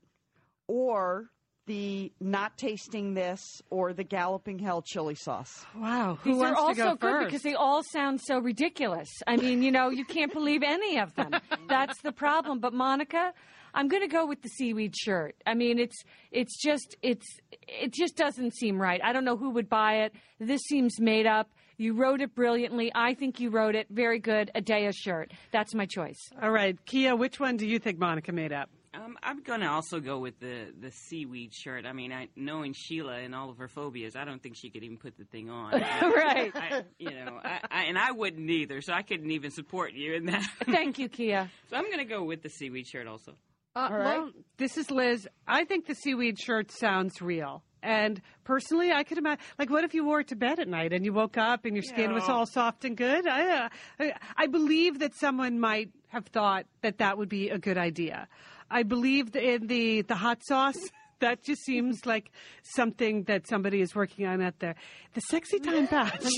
or the not tasting this, or the galloping hell chili sauce? Wow. Who These are wants all to go so good first? because they all sound so ridiculous. I mean, you know, you can't believe any of them. That's the problem. But Monica, I'm going to go with the seaweed shirt. I mean, it's it's just it's it just doesn't seem right. I don't know who would buy it. This seems made up. You wrote it brilliantly. I think you wrote it very good. Adea shirt. That's my choice. All right, Kia, which one do you think Monica made up? Um, I'm gonna also go with the the seaweed shirt. I mean, I knowing Sheila and all of her phobias, I don't think she could even put the thing on. right. I, you know, I, I, and I wouldn't either, so I couldn't even support you in that. Thank you, Kia. So I'm gonna go with the seaweed shirt also. Uh, right. Well, this is Liz. I think the seaweed shirt sounds real. And personally, I could imagine, like, what if you wore it to bed at night and you woke up and your skin was all soft and good? I, uh, I, believe that someone might have thought that that would be a good idea. I believe in the, the hot sauce. That just seems like something that somebody is working on out there. The sexy time patch. that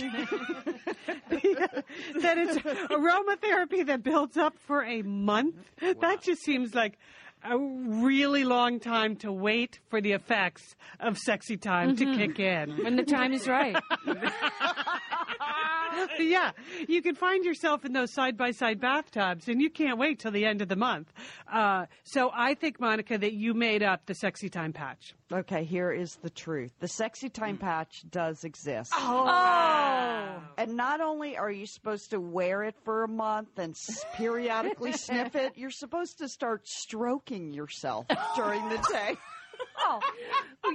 it's aromatherapy that builds up for a month. That just seems like a really long time to wait for the effects of sexy time to mm-hmm. kick in. When the time is right. yeah, you can find yourself in those side by side bathtubs, and you can't wait till the end of the month. Uh, so I think, Monica, that you made up the sexy time patch. Okay, here is the truth. The sexy time patch does exist. Oh. And not only are you supposed to wear it for a month and s- periodically sniff it, you're supposed to start stroking yourself during the day. Oh.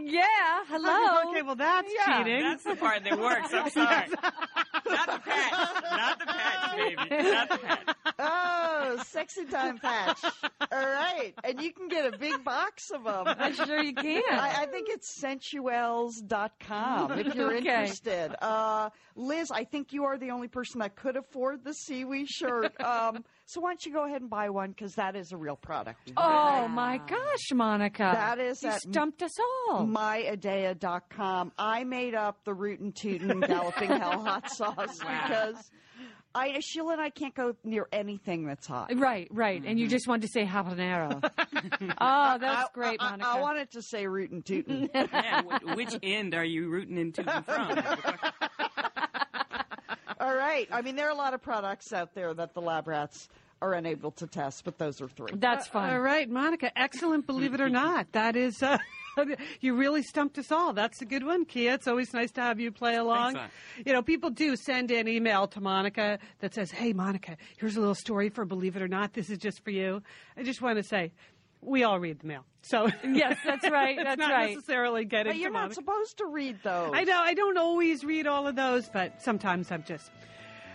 Yeah. Hello. Okay, well, that's Yeah. cheating. That's the part that works. I'm sorry. Not the patch. Not the patch, baby. Not the patch. Oh, sexy time patch. All right. And you can get a big box of them. I'm sure you can. I, I think it's sensuels.com if you're Okay. interested. Uh, Liz, I think you are the only person that could afford the seaweed shirt. Um, so why don't you go ahead and buy one because that is a real product. Oh my gosh, Monica. That is you at stumped us all. myadea.com. I made up the rootin' tootin' galloping hell hot sauce because I Sheila and I can't go near anything that's hot. right, right. And you mm-hmm. just wanted to say habanero. oh, that's great, I, Monica. I wanted to say rootin' tootin'. Yeah, wh- which end are you rooting into them from? All right. I mean, there are a lot of products out there that the lab rats are unable to test, but those are three. that's uh, fun. All right, Monica, excellent, believe it or not. That is uh, you really stumped us all. That's a good one, Kia. It's always nice to have you play along. Thanks, You know, people do send an email to Monica that says, "Hey, Monica, here's a little story for Believe It or Not. This is just for you." I just want to say, we all read the mail, so Yes, that's right. That's not right. necessarily getting But you're to not Monica. supposed to read those. I know I don't always read all of those, but sometimes I'm just,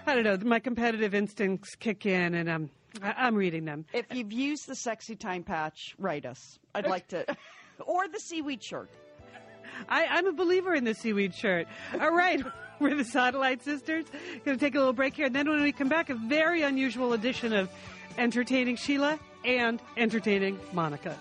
I don't know, my competitive instincts kick in, and um, I, I'm reading them. If you've used the sexy time patch, write us. I'd like to. Or the seaweed shirt. I, I'm a believer in the seaweed shirt. All right, we're the Satellite Sisters. Going to take a little break here, and then when we come back, a very unusual edition of Entertaining Sheila and Entertaining Monica.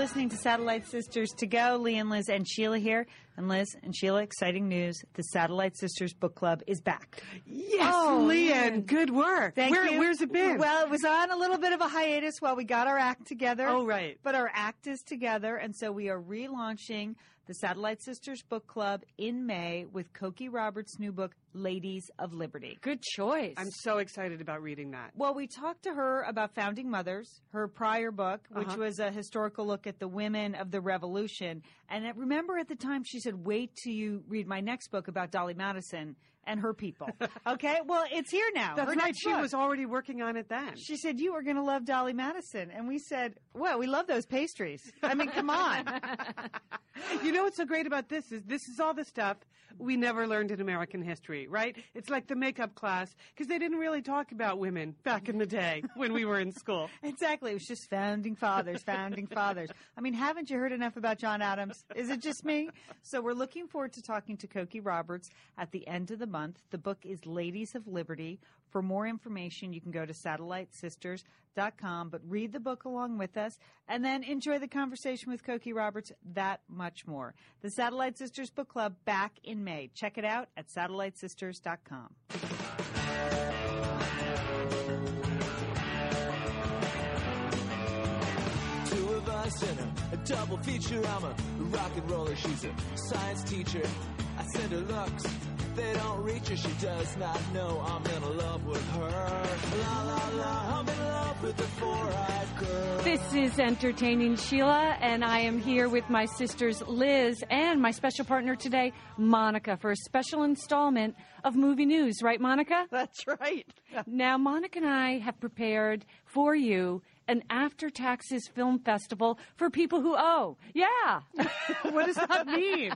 Listening to Satellite Sisters to Go. Lee and Liz and Sheila here. And Liz and Sheila, exciting news. The Satellite Sisters Book Club is back. Yes, Oh, Lian, good work. Thank Where, you. Where's it been? Well, it was on a little bit of a hiatus while we got our act together. Oh, right. But our act is together, and so we are relaunching the Satellite Sisters Book Club in May with Cokie Roberts' new book, Ladies of Liberty. Good choice. I'm so excited about reading that. Well, we talked to her about Founding Mothers, her prior book, which Uh-huh. was a historical look at the women of the Revolution. And I remember at the time she said, wait till you read my next book about Dolly Madison and her people. okay? Well, it's here now. That's her right. She book. was already working on it then. She said, You are going to love Dolly Madison. And we said, Well, we love those pastries. I mean, come on. You know what's so great about this is this is all the stuff we never learned in American history, right? It's like the makeup class because they didn't really talk about women back in the day when we were in school. exactly. It was just founding fathers, founding fathers. I mean, haven't you heard enough about John Adams? Is it just me? So we're looking forward to talking to Cokie Roberts at the end of the month. The book is Ladies of Liberty. For more information, you can go to satellitesisters.com, but read the book along with us and then enjoy the conversation with Cokie Roberts that much more. The Satellite Sisters Book Club back in May. Check it out at satellitesisters.com. Two of us in a, a double feature. I'm a rock and roller. She's a science teacher. I send her looks. They don't reach her. She does not know I'm in love with her. La la la. I'm in love with the four-eyed girl. This is Entertaining Sheila, and I am here with my sisters Liz and my special partner today, Monica, for a special installment of movie news. Right, Monica? That's right. Now, Monica and I have prepared for you an after taxes film festival for people who owe. Yeah. What does that mean?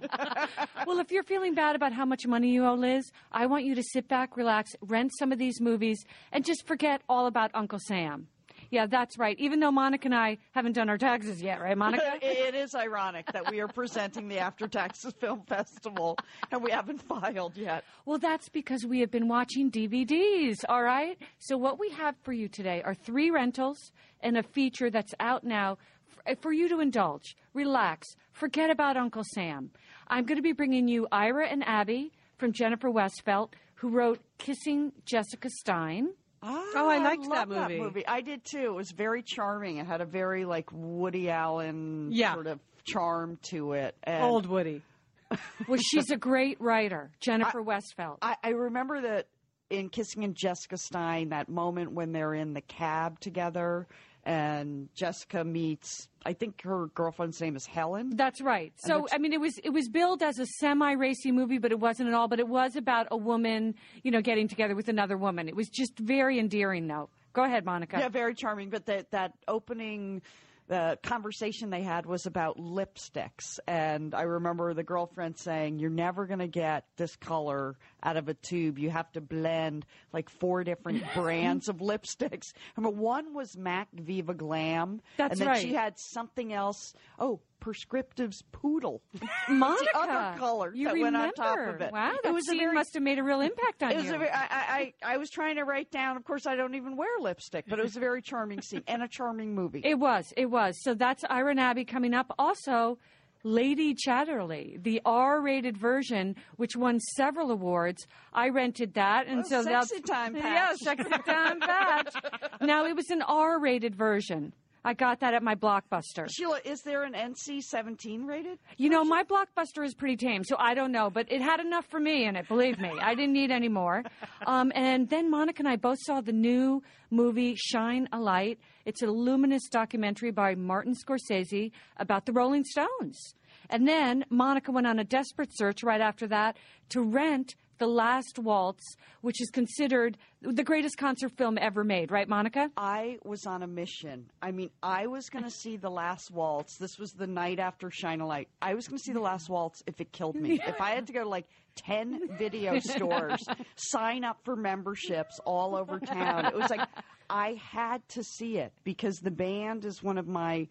well, if you're feeling bad about how much money you owe, Liz, I want you to sit back, relax, rent some of these movies, and just forget all about Uncle Sam. Yeah, that's right. Even though Monica and I haven't done our taxes yet, right, Monica? it is ironic that we are presenting the After Taxes Film Festival and we haven't filed yet. Well, that's because we have been watching DVDs, all right? So, what we have for you today are three rentals and a feature that's out now f- for you to indulge, relax, forget about Uncle Sam. I'm going to be bringing you Ira and Abby from Jennifer Westfeldt, who wrote Kissing Jessica Stein. Ah, oh, I liked love that movie. I did too. It was very charming. It had a very like Woody Allen Yeah. sort of charm to it. And Old Woody. Well, she's a great writer, Jennifer Westfeldt. I, I remember that in Kissing and Jessica Stein, that moment when they're in the cab together and Jessica meets, I think her girlfriend's name is Helen. That's right. So I mean, it was it was billed as a semi-racy movie, but it wasn't at all. But it was about a woman, you know, getting together with another woman. It was just very endearing, though. Go ahead, Monica. Yeah, very charming. But that that opening the conversation they had was about lipsticks, and I remember the girlfriend saying, "You're never going to get this color out of a tube. You have to blend like four different brands of lipsticks." Remember, one was Mac Viva Glam, That's and then right. she had something else. Oh. Prescriptive's poodle. Monica, the other color you that remember? went on top of it. Wow, It that was a scene very- must have made a real impact on It was you. a very, I, I, I was trying to write down. Of course, I don't even wear lipstick, but it was a very charming scene and a charming movie. It was. It was. So that's Iron Abby coming up. Also, Lady Chatterley, the R-rated version, which won several awards. I rented that, and Oh, so sexy that's time Yeah, patch. sexy time patch. now it was an R-rated version. I got that at my Blockbuster. Sheila, is there an NC-17 rated? You know, my Blockbuster is pretty tame, so I don't know, but it had enough for me in it, believe me. I didn't need any more. Um, and then Monica and I both saw the new movie Shine a Light. It's a luminous documentary by Martin Scorsese about the Rolling Stones. And then Monica went on a desperate search right after that to rent The Last Waltz, which is considered the greatest concert film ever made, right, Monica? I was on a mission. I mean, I was going to see The Last Waltz. This was the night after Shine a Light. I was going to see The Last Waltz if it killed me. If I had to go to like 10 video stores, sign up for memberships all over town. It was like I had to see it because the band is one of my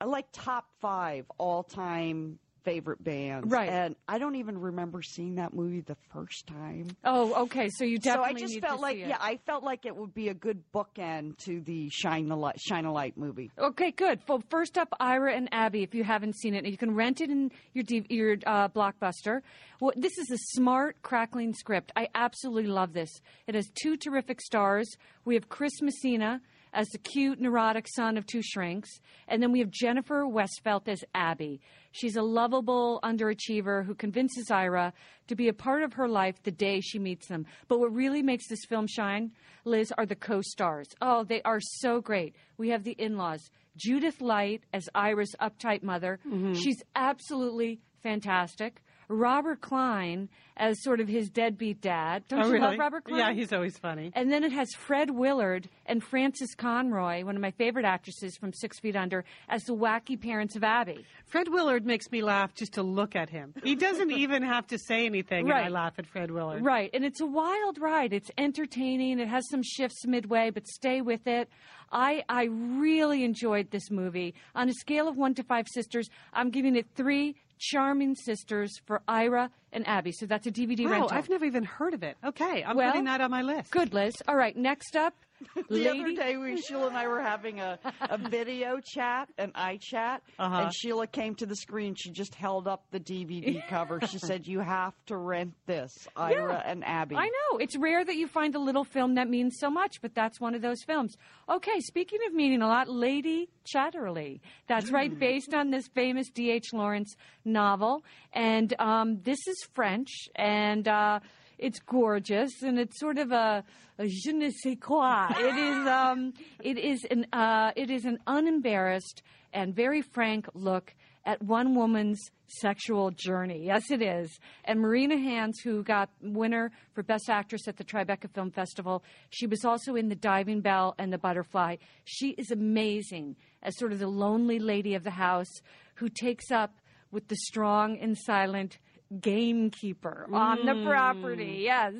I like top 5 all-time favorite bands. Right. And I don't even remember seeing that movie the first time. Oh, okay. So you definitely. So I just felt like yeah, I felt like it would be a good bookend to the Shine the Light Shine a Light movie. Okay, good. Well, first up, Ira and Abby. If you haven't seen it, you can rent it in your D- your uh, blockbuster. Well, this is a smart, crackling script. I absolutely love this. It has two terrific stars. We have Chris Messina as the cute, neurotic son of two shrinks, and then we have Jennifer Westfeldt as Abby. She's a lovable underachiever who convinces Ira to be a part of her life the day she meets them. But what really makes this film shine, Liz, are the co-stars. Oh, they are so great. We have the in-laws. Judith Light as Ira's uptight mother. Mm-hmm. She's absolutely fantastic. Robert Klein as sort of his deadbeat dad. Don't oh, you really? love Robert Klein? Yeah, he's always funny. And then it has Fred Willard and Frances Conroy, one of my favorite actresses from Six Feet Under, as the wacky parents of Abby. Fred Willard makes me laugh just to look at him. He doesn't even have to say anything, Right. and I laugh at Fred Willard. Right, and it's a wild ride. It's entertaining. It has some shifts midway, but stay with it. I I really enjoyed this movie. On a scale of one to five sisters, I'm giving it three charming sisters for Ira and Abby. So that's a DVD Wow, rental. I've never even heard of it. Okay, I'm Well, putting that on my list. Good, Liz. All right, next up, The Lady. other day, we Sheila and I were having a, a video chat, an eye chat, Uh-huh. and Sheila came to the screen. She just held up the DVD cover. She said, "You have to rent this, Ira and Abby." I know. It's rare that you find a little film that means so much, but that's one of those films. Okay, speaking of meaning a lot, Lady Chatterley. That's Hmm. right, based on this famous D.H. Lawrence novel. And um, this is French, and uh, it's gorgeous, and it's sort of a, a je ne sais quoi. It is, um, it is an, uh, it is an unembarrassed and very frank look at one woman's sexual journey. Yes, it is. And Marina Hands, who got winner for Best Actress at the Tribeca Film Festival, she was also in The Diving Bell and The Butterfly. She is amazing as sort of the lonely lady of the house who takes up with the strong and silent gamekeeper on the property. Yes.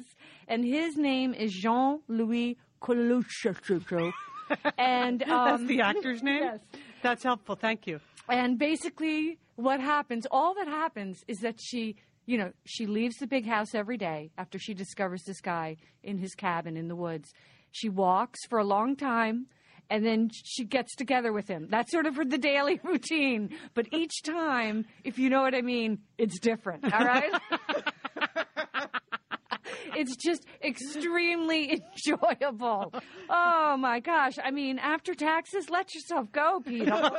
And his name is Jean Louis Coulloc'h. and um, That's the actor's name? Yes. That's helpful. Thank you. and basically, what happens, all that happens is that she, you know, she leaves the big house every day after she discovers this guy in his cabin in the woods. She walks for a long time and then she gets together with him. That's sort of her the daily routine. But each time, if you know what I mean, it's different. All right? it's just extremely enjoyable. Oh my gosh. I mean, after taxes, let yourself go, Peter.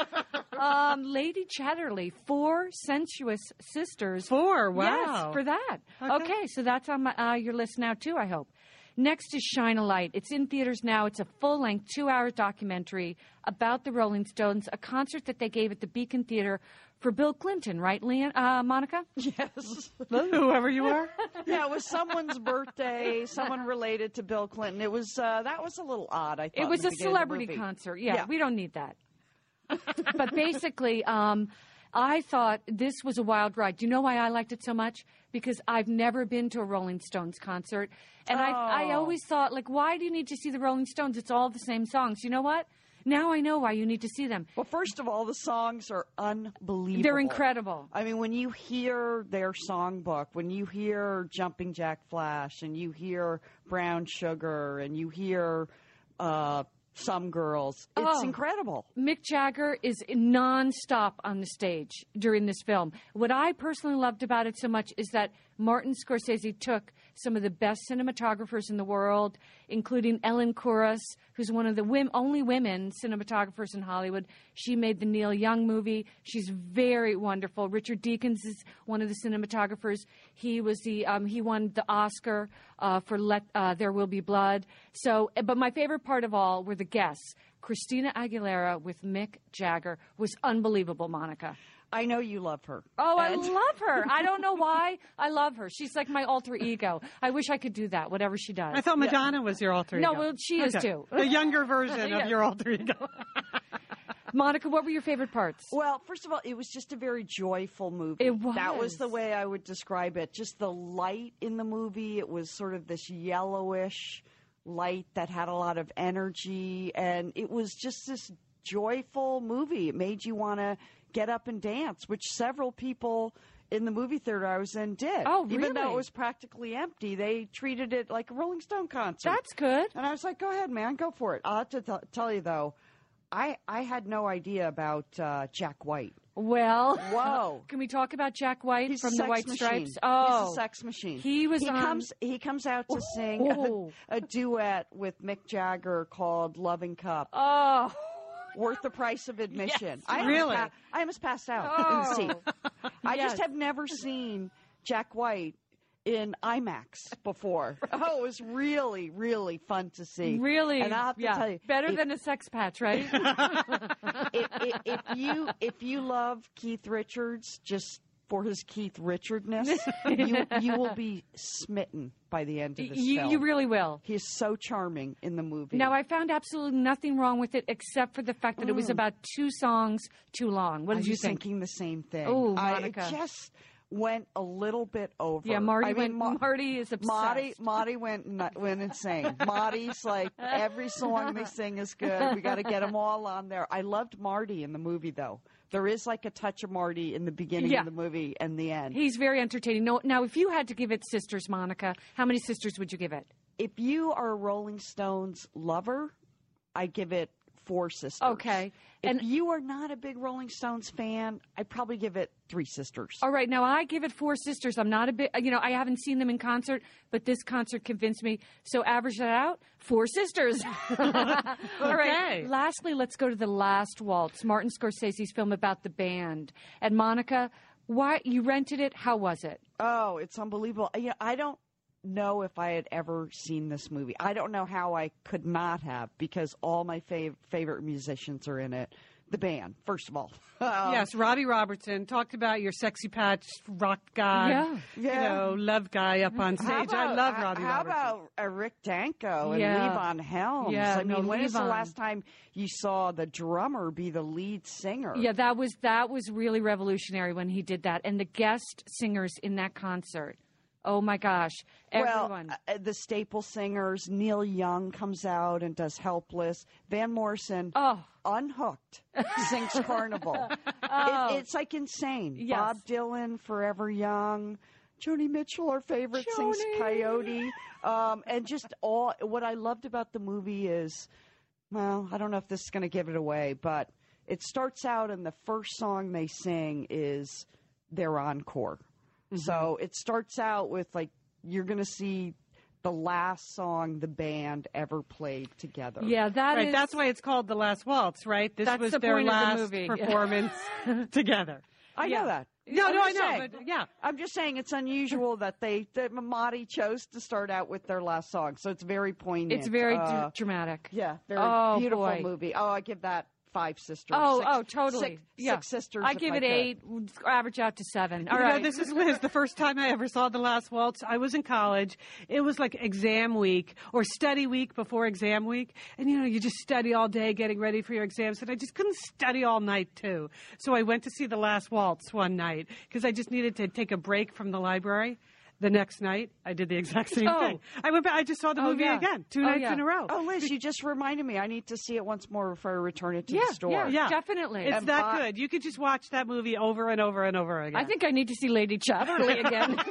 um, Lady Chatterley, four sensuous sisters. Four. Wow. Yes, for that. Okay, so that's on my, uh, your list now, too, I hope. Next is Shine a Light. It's in theaters now. It's a full length, two hour documentary about the Rolling Stones, a concert that they gave at the Beacon Theater for Bill Clinton, right, Lian, uh, Monica? Yes. Whoever you are. yeah, it was someone's birthday. Someone related to Bill Clinton. It was uh, that was a little odd. I thought It was a beginning of the celebrity concert. Yeah, Yeah. we don't need that. but basically, um, I thought this was a wild ride. Do you know why I liked it so much? Because I've never been to a Rolling Stones concert, and I, I Oh. always thought, like, why do you need to see the Rolling Stones? It's all the same songs. You know what? Now I know why you need to see them. Well, first of all, the songs are unbelievable. They're incredible. I mean, when you hear their songbook, when you hear Jumping Jack Flash, and you hear Brown Sugar, and you hear uh, Some Girls, it's Oh. incredible. Mick Jagger is nonstop on the stage during this film. What I personally loved about it so much is that Martin Scorsese took some of the best cinematographers in the world, including Ellen Kuras, who's one of the only women cinematographers in Hollywood. She made the Neil Young movie. She's very wonderful. Richard Deakins is one of the cinematographers. He was the um, he won the Oscar uh, for Let uh, There Will Be Blood. So, but my favorite part of all were the guests. Christina Aguilera with Mick Jagger was unbelievable, Monica. I know you love her. Oh, I love her. I don't know why. I love her. She's like my alter ego. I wish I could do that, whatever she does. I thought Madonna was your alter No, well, she is too. The younger version Yes. of your alter ego. Monica, what were your favorite parts? Well, first of all, it was just a very joyful movie. It was. That was was. the way I would describe it. Just the light in the movie. It was sort of this yellowish light that had a lot of energy, and it was just this joyful movie. It made you want to get up and dance, which several people in the movie theater I was in did. Oh, really? Even though it was practically empty, they treated it like a Rolling Stone concert. That's good. And I was like, go ahead, man, go for it. I'll have to t- tell you, though, I, I had no idea about uh, Jack White. Well, Whoa. can we talk about Jack White He's from the White machine. Stripes? Oh, he's a sex machine. He was He on- comes. He comes out to sing Oh. a, a duet with Mick Jagger called "Loving Cup," Oh, worth the price of admission. Yes. I Really? I almost passed out in Oh. the seat. I Yes. just have never seen Jack White in IMAX before. Oh, it was really, really fun to see. really? And I have to yeah. tell you, better it- than a sex patch, right? if, if, if you if you love Keith Richards just for his Keith Richardness, you you will be smitten by the end of this you, film. you really will. He is so charming in the movie. Now, I found absolutely nothing wrong with it except for the fact that it was mm. about two songs too long. What I did you think? thinking the same thing. Oh, I Monica. it just went a little bit over. Yeah, Marty I mean, went. Ma- Marty is obsessed. Marty, Marty went went insane. Marty's like every song they sing is good. We got to get them all on there. I loved Marty in the movie though. There is like a touch of Marty in the beginning Yeah. of the movie and the end. He's very entertaining. No, now, if you had to give it sisters, Monica, how many sisters would you give it? if you are a Rolling Stones lover, I give it four sisters. Okay. If And- you are not a big Rolling Stones fan, I'd probably give it three sisters. All right, now I give it four sisters. I'm not a bit, you know, I haven't seen them in concert, but this concert convinced me. So average that out, four sisters. All right. Okay. Lastly, let's go to the last waltz, Martin Scorsese's film about the band. And Monica, why you rented it? How was it? Oh, it's unbelievable. Yeah, I don't know if I had ever seen this movie. I don't know how I could not have because all my fav- favorite musicians are in it. The band, first of all. Um, yes, Robbie Robertson talked about your sexy patch rock guy, Yeah. you Yeah. know, love guy up on stage. How I love uh, Robbie How Robertson. about uh, Rick Danko and Yeah. Levon Helms? Yeah, I mean, no, when is the last time you saw the drummer be the lead singer? Yeah, that was that was really revolutionary when he did that, and the guest singers in that concert. Oh my gosh, everyone. Well, uh, the staple singers, Neil Young comes out and does "Helpless." Van Morrison, oh, unhooked, sings "Carnival." Oh. It, it's like insane. Yes. Bob Dylan, "Forever Young." Joni Mitchell, our favorite, sings "Coyote," um, and just all. What I loved about the movie is, well, I don't know if this is going to give it away, but it starts out and the first song they sing is their encore. Mm-hmm. So it starts out with like you're going to see the last song the band ever played together. yeah, that right, is- that's why it's called The Last Waltz, right? This was the their point of the last movie. performance together. I Yeah. know that. No, I'm no, I know, saying. but yeah. I'm just saying it's unusual that they that Mamadi chose to start out with their last song, so it's very poignant. It's very Uh, dr- dramatic. yeah, very Oh, beautiful boy. movie. Oh, I give that five sisters. Oh, Six- oh, totally. Six, yeah. six sisters. I give it could. eight. Average out to seven. All you right. know, this is Liz. The first time I ever saw The Last Waltz, I was in college. It was like exam week or study week before exam week. And, you know, you just study all day getting ready for your exams. And I just couldn't study all night, too. So I went to see The Last Waltz one night because I just needed to take a break from the library. The next night, I did the exact same Oh. thing. I went back. I just saw the Oh, movie yeah. again, two Oh, nights yeah. in a row. Oh, Liz, you just reminded me. I need to see it once more before I return it to yeah, the store. yeah, Yeah. definitely. It's And that Bob- good. You could just watch that movie over and over and over again. I think I need to see Lady Chatterley again.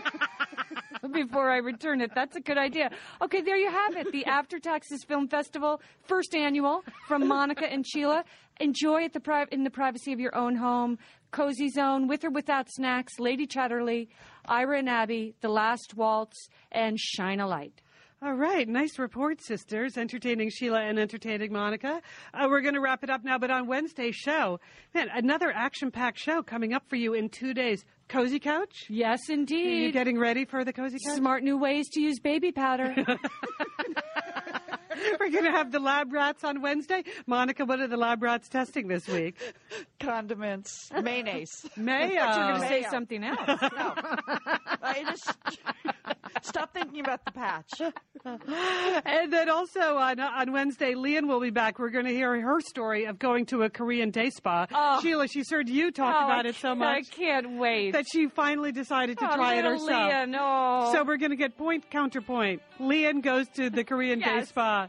Before I return it. That's a good idea. Okay, there you have it. The After Taxes Film Festival, first annual from Monica and Sheila. Enjoy at the pri- in the privacy of your own home. Cozy Zone, with or without snacks, Lady Chatterley, Ira and Abby, The Last Waltz, and Shine a Light. All right, nice report, sisters. Entertaining Sheila and entertaining Monica. Uh, we're going to wrap it up now, but on Wednesday's show, man, another action-packed show coming up for you in two days. Cozy Couch? Yes, indeed. Are you getting ready for the Cozy Couch? Smart new ways to use baby powder. We're going to have the lab rats on Wednesday. Monica, what are the lab rats testing this week? Condiments, mayonnaise. Mayo. You're going to say something else. No, I just stop thinking about the patch. And then also on on Wednesday, Lian will be back. We're going to hear her story of going to a Korean day spa. Oh. Sheila, she's heard you talk Oh, about I it so much I can't wait. that she finally decided to Oh, try it herself. Leah, oh. no. So we're going to get point counterpoint. Lian goes to the Korean day spa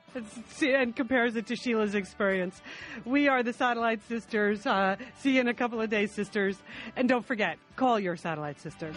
and compares it to Sheila's experience. We are the Satellite Sisters. Uh, see you in a couple of days, sisters. And don't forget, call your Satellite Sister.